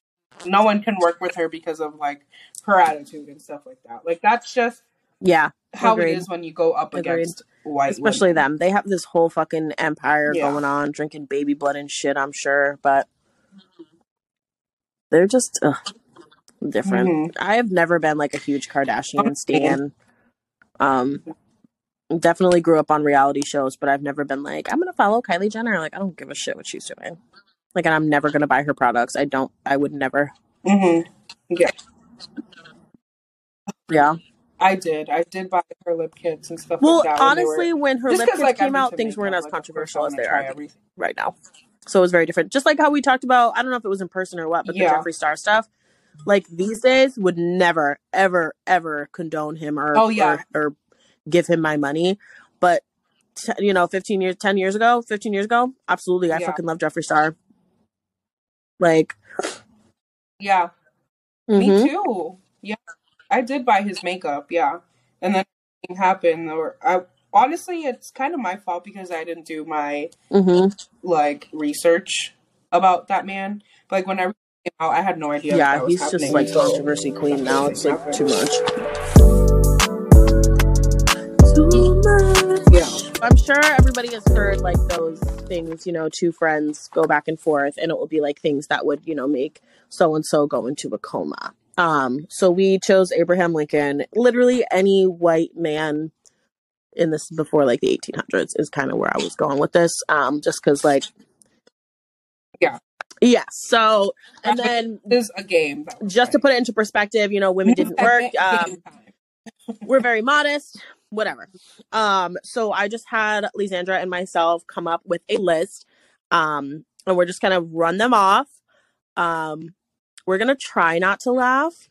no one can work with her because of like her attitude and stuff like that. Like that's just Yeah, how Agreed. it is when you go up Agreed. against white especially women. them. They have this whole fucking empire Yeah. going on, drinking baby blood and shit. I'm sure, but they're just ugh, different. Mhm. I have never been like a huge Kardashian stan. Um, definitely grew up on reality shows, but I've never been like I'm gonna follow Kylie Jenner. Like I don't give a shit what she's doing. Like, and I'm never gonna buy her products. I don't. I would never. Mhm. Yeah, Yeah. I did. I did buy her lip kits and stuff Well, like that. when were- honestly, when her lip kits like, came out, things weren't as like, of course, controversial as they are everything. right now. So it was very different. Just like how we talked about, I don't know if it was in person or what, but Yeah. the Jeffree Star stuff. Like these days, would never, ever, ever condone him or Oh, yeah. or, or give him my money. But t- you know, fifteen years, ten years ago, fifteen years ago, absolutely, I Yeah. fucking love Jeffree Star. Like, Yeah, mhm. me too. Yeah, I did buy his makeup. Yeah, and then everything happened. Or I honestly, it's kind of my fault because I didn't do my Mhm. like research about that man. Like when I came out, I had no idea. yeah, he's just like controversy queen now. It's like too much. Too much. Yeah, I'm sure everybody has heard like those things, you know, two friends go back and forth and it will be like things that would, you know, make so and so go into a coma. Um, so we chose Abraham Lincoln. Literally any white man in this before like the 1800s is kind of where I was going with this. Um, just because like, Yeah. yeah. So and then this is a game. just to put it into perspective, you know, women didn't work. Um, we're very modest whatever um so i just had lisandra and myself come up with a list um and we're just gonna run them off um we're gonna try not to laugh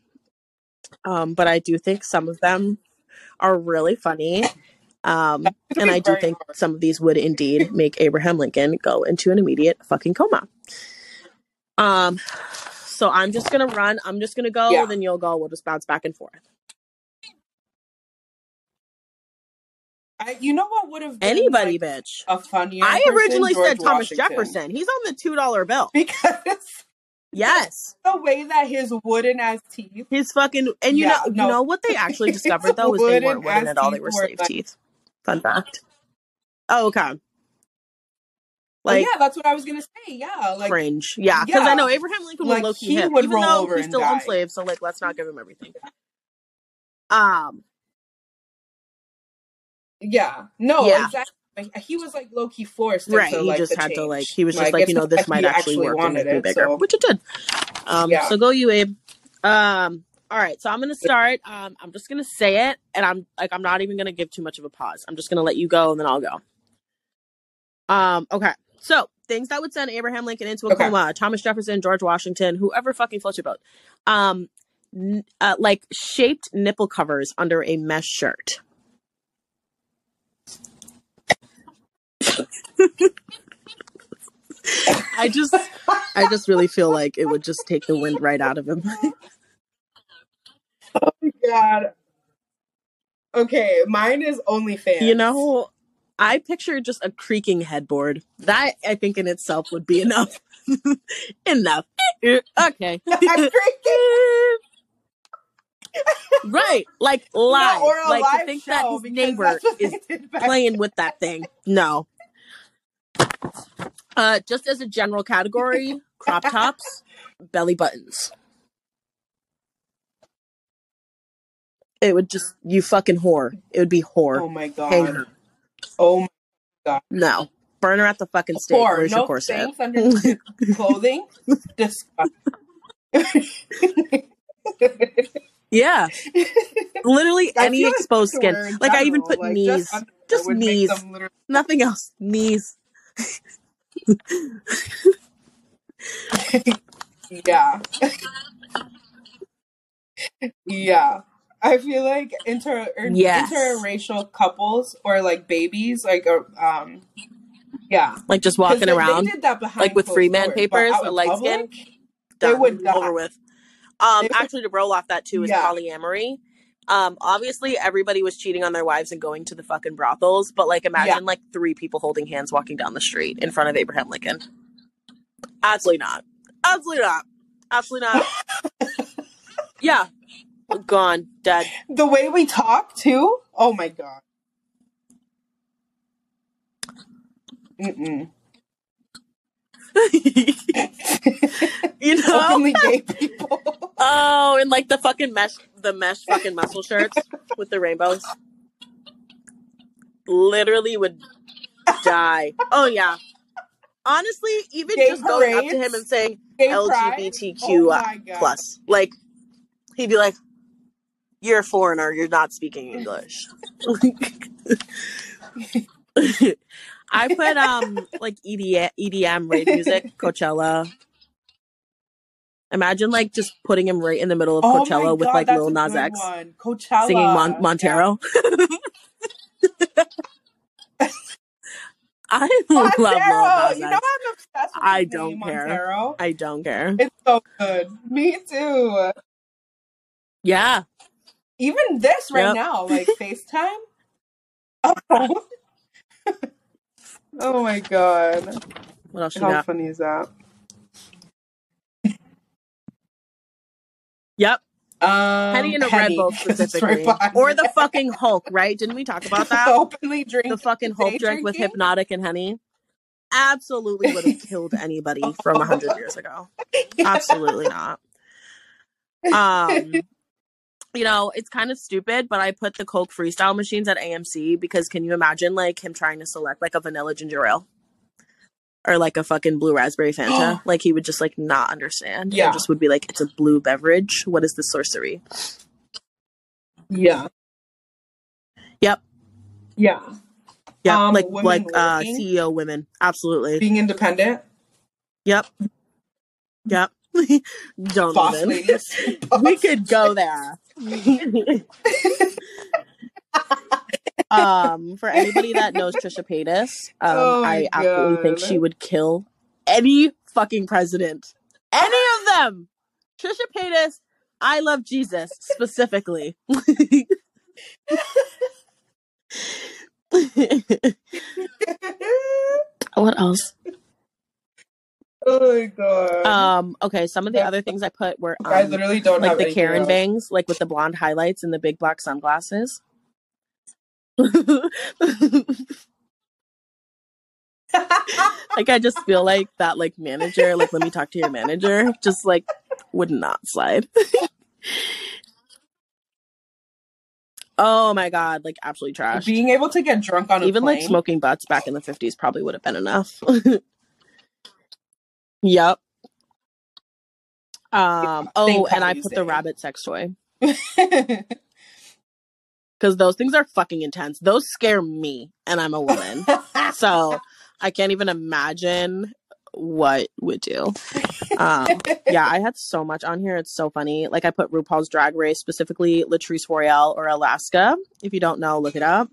um but i do think some of them are really funny um and i do think some of these would indeed make abraham lincoln go into an immediate fucking coma um so i'm just gonna run i'm just gonna go Yeah. then you'll go we'll just bounce back and forth I, you know what would have been anybody like, bitch a funnier? I originally said Thomas Washington. Jefferson. He's on the two dollar bill. because Yes, the way that his wooden ass teeth. his fucking and you Yeah, know no. you know what they actually discovered though was they weren't wooden at all. They were slave like- teeth. Fun fact. Oh, okay. Like, Like yeah, that's what I was gonna say. Yeah, like fringe, yeah. Because yeah. I know Abraham Lincoln was Like, low key he hip, would even roll though he still owned die. slaves. So like, let's not give him everything. Um, yeah, no, Yeah. exactly. He was like low key forced. right into, he like, just had to like he was just like you know this might he actually work and make me bigger so- which it did um Yeah. so go you abe um all right so i'm gonna start um i'm just gonna say it and i'm like i'm not even gonna give too much of a pause i'm just gonna let you go and then i'll go um okay so things that would send abraham lincoln into a Okay. coma thomas jefferson george washington whoever fucking floats your boat um n- uh, like shaped nipple covers under a mesh shirt I just I just really feel like it would just take the wind right out of him. Oh my god. Okay, mine is OnlyFans. you know, I picture just a creaking headboard. That I think in itself would be enough. enough. Okay. I'm right. Like live. No, or a like to think that his neighbor is they did back playing with that thing. No. Uh just as a general category, crop tops, belly buttons. It would just you fucking whore. It would be whore. Oh my god. Oh my god. No. Burn her at the fucking stake. poor. Where's No your corset? under clothing. Disgusting. Yeah. Literally any exposed skin. Like I even put like, knees. Just, Just knees. Nothing else. Knees. Yeah. yeah. I feel like inter or Yes. interracial couples or like babies, like or um, yeah, Like just walking they- they around. did that behind like with closed free man doors, but papers, out a in light public, skin. they Done. would over with. Um, They would- actually, to roll off that too is Yeah. polyamory. Um, obviously, everybody was cheating on their wives and going to the fucking brothels. But like, imagine like three people holding hands walking down the street in front of Abraham Lincoln. Absolutely not. Absolutely not. Absolutely not. yeah, gone, dead. The way we talk too. Oh my god. Mm-mm. you know? Openly gay people. Oh, and like the fucking mesh, the mesh fucking muscle shirts with the rainbows. Literally would die. Oh yeah. Honestly, even Gay just going up to him and saying LGBTQ Oh plus, like he'd be like, "You're a foreigner. You're not speaking English." I put um like EDM, EDM rave music, Coachella. Imagine like just putting him right in the middle of Oh Coachella with like Lil Nas X. Coachella. singing Mon- Montero. I Yeah. love Montero. You know I'm obsessed with I don't name, care. Montero. I don't care. It's so good. Me too. Yeah. Even this right Yep. now, like FaceTime. Oh. oh my god. What else you How funny is that? Yep. Um, Henny and a Red. Bull right specifically. or the fucking Hulk, right? Didn't we talk about that? openly drink the fucking Hulk drink with? Hpnotiq and Henny. Absolutely would have killed anybody from a hundred years ago. Absolutely not. Um, you know, it's kind of stupid, but I put the Coke freestyle machines at AMC because can you imagine like him trying to select like a vanilla ginger ale or like a fucking blue raspberry Fanta? like he would just like not understand. Yeah. and just would be like, "It's a blue beverage. What is the sorcery?" Yeah. Yep, Yeah. yep. Um, like like uh. CEO women, absolutely. Being independent. Yep, yep. Don't Boss ladies. we could go there. um, for anybody that knows Trisha Paytas, um, Oh I absolutely think she would kill any fucking president. Any of them. Trisha Paytas, I love Jesus specifically. what else? oh my god. Um, okay, some of the other things I put were I um, literally don't like have the Karen else. bangs, like with the blonde highlights and the big black sunglasses. Like I just feel like that like manager, like let me talk to your manager, just like would not slide. Oh my god, like absolutely trash. Being able to get drunk on a Even like smoking butts back in the 50s probably would have been enough. yep. Um oh, and I put the rabbit sex toy cuz those things are fucking intense. Those scare me and I'm a woman. so, I can't even imagine what would do. Um yeah, I had so much on here. It's so funny. Like I put RuPaul's Drag Race, specifically Latrice Royale or Alaska. If you don't know, look it up.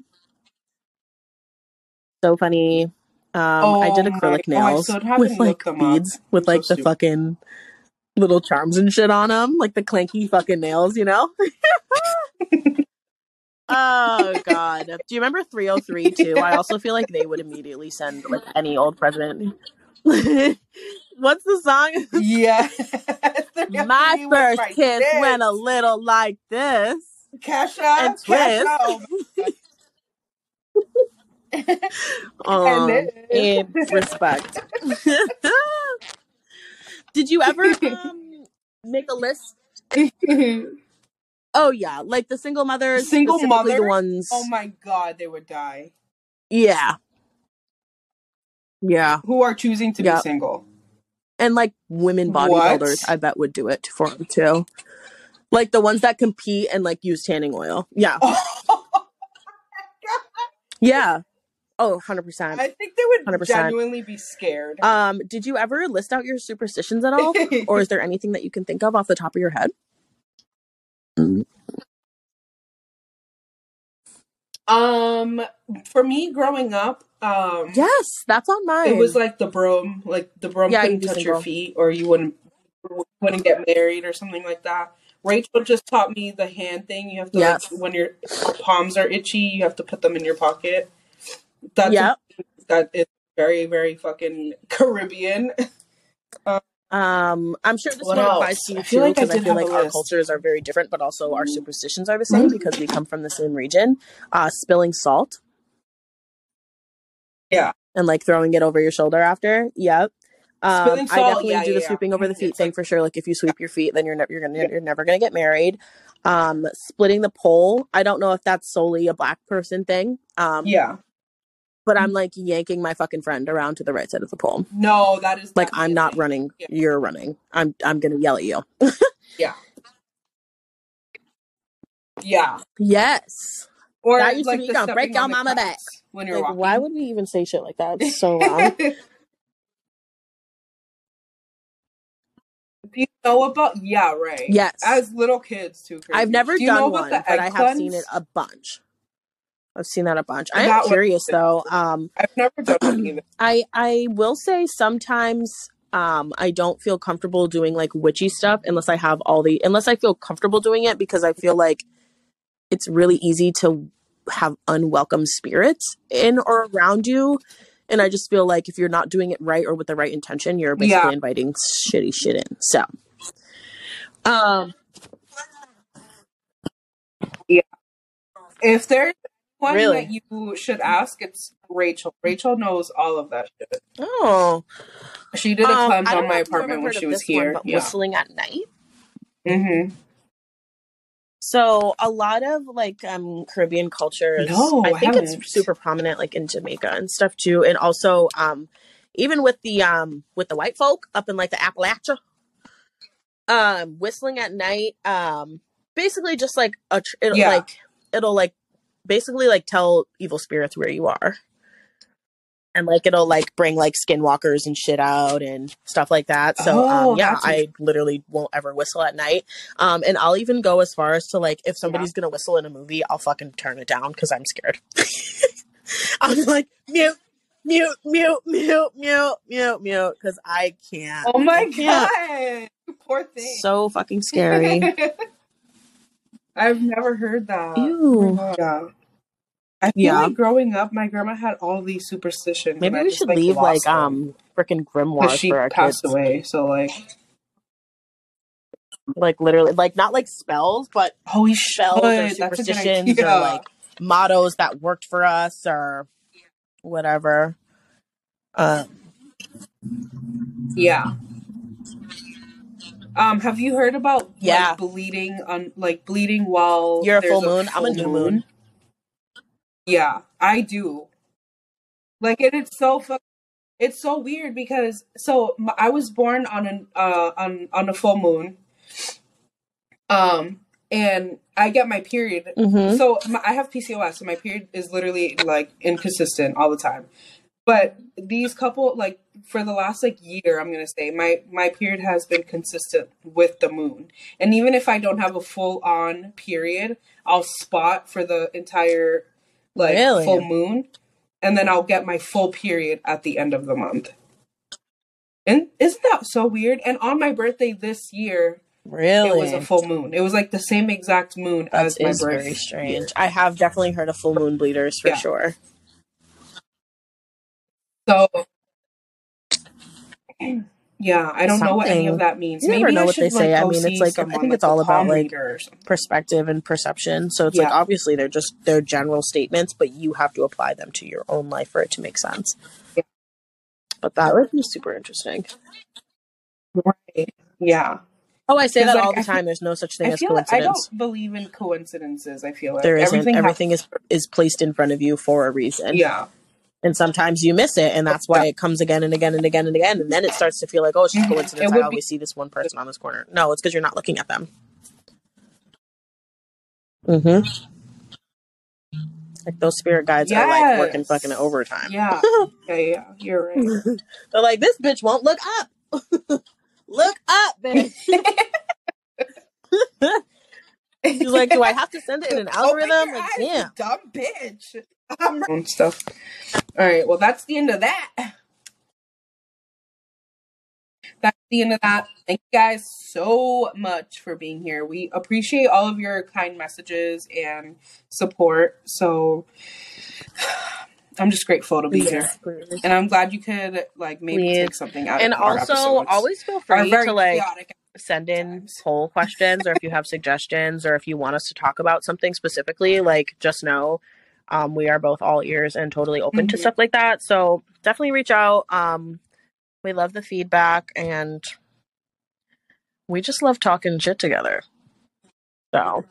So funny. Um, I did Oh my- acrylic oh, nails with like them up. beads, with like so the fucking little charms and shit on them, like the clanky fucking nails, you know? oh god. Do you remember 3OH!3 too? I also feel like they would immediately send like any old president. What's the song? Yeah. my first my kiss dick. went a little like this. Cash and out, cash twist. Um, And in respect. Did you ever um, make a list? Oh yeah, like the single mothers, Single specifically the ones. oh my god, they would die. yeah, yeah, Who are choosing to Yeah. be single? and like women bodybuilders, I bet would do it for them too. Like the ones that compete and like use tanning oil. Yeah, yeah. Oh, 100 percent. I think they would 100%. genuinely be scared. Um, did you ever list out your superstitions at all, or is there anything that you can think of off the top of your head? Um, for me growing up, um, Yes, that's on mine. it was like the broom, like the broom Yeah, couldn't touch your feet, or you wouldn't wouldn't get married or something like that. Rachel just taught me the hand thing. You have to Yes. like when your palms are itchy, you have to put them in your pocket. That's Yep. that is very very fucking Caribbean. Um, I'm sure this What one else? applies to you I feel too, like I because I, feel like our list. cultures are very different, but also our superstitions are the same Mhm. because we come from the same region. Uh, spilling salt. Yeah. And like throwing it over your shoulder after. Yep. Um, I definitely yeah, do yeah, the yeah. sweeping over the feet thing for sure. Like if you sweep your feet, then you're never you're gonna Yeah. you're never gonna get married. Um, splitting the pole. I don't know if that's solely a black person thing. Um, Yeah, but I'm mm-hmm. like yanking my fucking friend around to the right side of the pole. no, that is Like I'm not running, Yeah. you're running. I'm I'm gonna yell at you. Yeah, Yeah. Yes. or That used to like be the gonna break your mama back. when you're Like, walking. why would we even say shit like that? It's so wrong. Do you know about? Yeah, right. yes. As little kids too. Crazy. I've never Do done one, but I have seen it a bunch. I've seen that a bunch. I am curious though. Um, I've never done one either. I I will say sometimes um I don't feel comfortable doing like witchy stuff unless I have all the unless I feel comfortable doing it because I feel like it's really easy to have unwelcome spirits in or around you. And I just feel like if you're not doing it right or with the right intention, you're basically Yeah. inviting shitty shit in. So um yeah. If there's one Really? that you should ask, it's Rachel. Rachel knows all of that shit. oh She did a um, cleanse on my if you've ever apartment when she was one, here. but yeah. whistling at night. Mm-hmm. So a lot of like um Caribbean cultures, No, I I think it's super prominent like in Jamaica and stuff too, and also um even with the um with the white folk up in like the Appalachia, um whistling at night, um basically just like a tr- it'll Yeah. like it'll like basically like tell evil spirits where you are. And like it'll like bring like skinwalkers and shit out and stuff like that. So Oh, um yeah, I literally won't ever whistle at night. Um, and I'll even go as far as to like, if somebody's gonna whistle in a movie, I'll fucking turn it down because I'm scared. I'm like mute, mute, mute, mute, mute, mute, mute, because I can't. Oh my can't. god, poor thing. So fucking scary. I've never heard that. Ew. Yeah. I feel Yeah. like growing up, my grandma had all these superstitions. Maybe I we just, should like, leave like um freaking grimoires she for our passed kids. away. So like, Like literally, like not like spells, but oh, we spells or should. Superstitions or like mottos that worked for us or whatever. Um, yeah. Um, have you heard about Yeah. like bleeding on like bleeding while You're a full moon? I'm a new moon. Yeah, I do. Like and it's so fu- it's so weird because so m- I was born on an uh on on a full moon. Um and I get my period. Mm-hmm. So my, I have PCOS, so my period is literally like inconsistent all the time. But these couple like for the last like year, I'm gonna say my my period has been consistent with the moon, and even if I don't have a full on period, I'll spot for the entire like Really? full moon, and then I'll get my full period at the end of the month. And isn't that so weird? And on my birthday this year, Really? it was a full moon. It was like the same exact moon That as my is birthday. very strange. I have definitely heard of full moon bleeders for Yeah. sure. So, yeah, I don't know what any of that means. You never know I what should, they say. Like, I mean, it's like- I think it's like, all about, like, something. Perspective and perception. So it's like obviously they're just they're general statements, but you have to apply them to your own life for it to make sense. Yeah. But that would be super interesting. Right. Yeah. Oh, I say that like, all the I feel- time. There's no such thing as feel like I coincidence. don't believe in coincidences. I feel like There isn't. everything. Everything, has- is is placed in front of you for a reason. yeah. And sometimes you miss it, and that's why it comes again and again and again and again. And then it starts to feel like, oh, it's just Mhm. coincidence. It I would always see this one person on this corner. No, it's because you're not looking at them. Mm-hmm. Like those spirit guides are like working fucking overtime. Yeah. yeah. Yeah. You're right. They're like, this bitch won't look up. look up, bitch. She's like, do I have to send it in an Open algorithm? your Like, damn. dumb bitch. I'm and stuff. All right. Well, that's the end of that. That's the end of that. Thank you guys so much for being here. We appreciate all of your kind messages and support. So I'm just grateful to be here. Please. And I'm glad you could like maybe Please. take something out And of our also, episodes. always feel free to like send in times. poll questions or if you have suggestions or if you want us to talk about something specifically like just know um, we are both all ears and totally open to Mhm. stuff like that so definitely reach out um, we love the feedback and we just love talking shit together so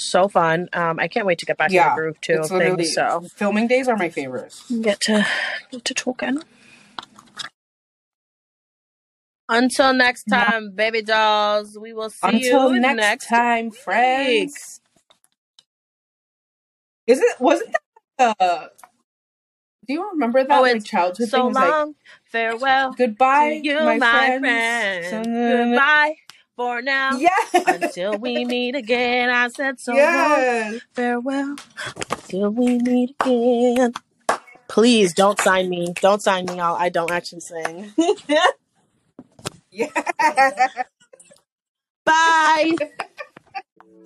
so fun um, i can't wait to get back Yeah, in the groove too It's things so filming days are my favorite. get to get to talking. Until next time, baby dolls. We will see Until you next, next time, week. friends. Is it wasn't that the do you remember that Oh, like it's childhood So thing? It was like long, farewell goodbye, to you, my, my, friends. friend. Uh, goodbye for now. Yes. Until we meet again, I said so long, yes. farewell. Till we meet again. Please don't sign me. Don't sign me. I'll, I don't actually sing. Yeah. Bye.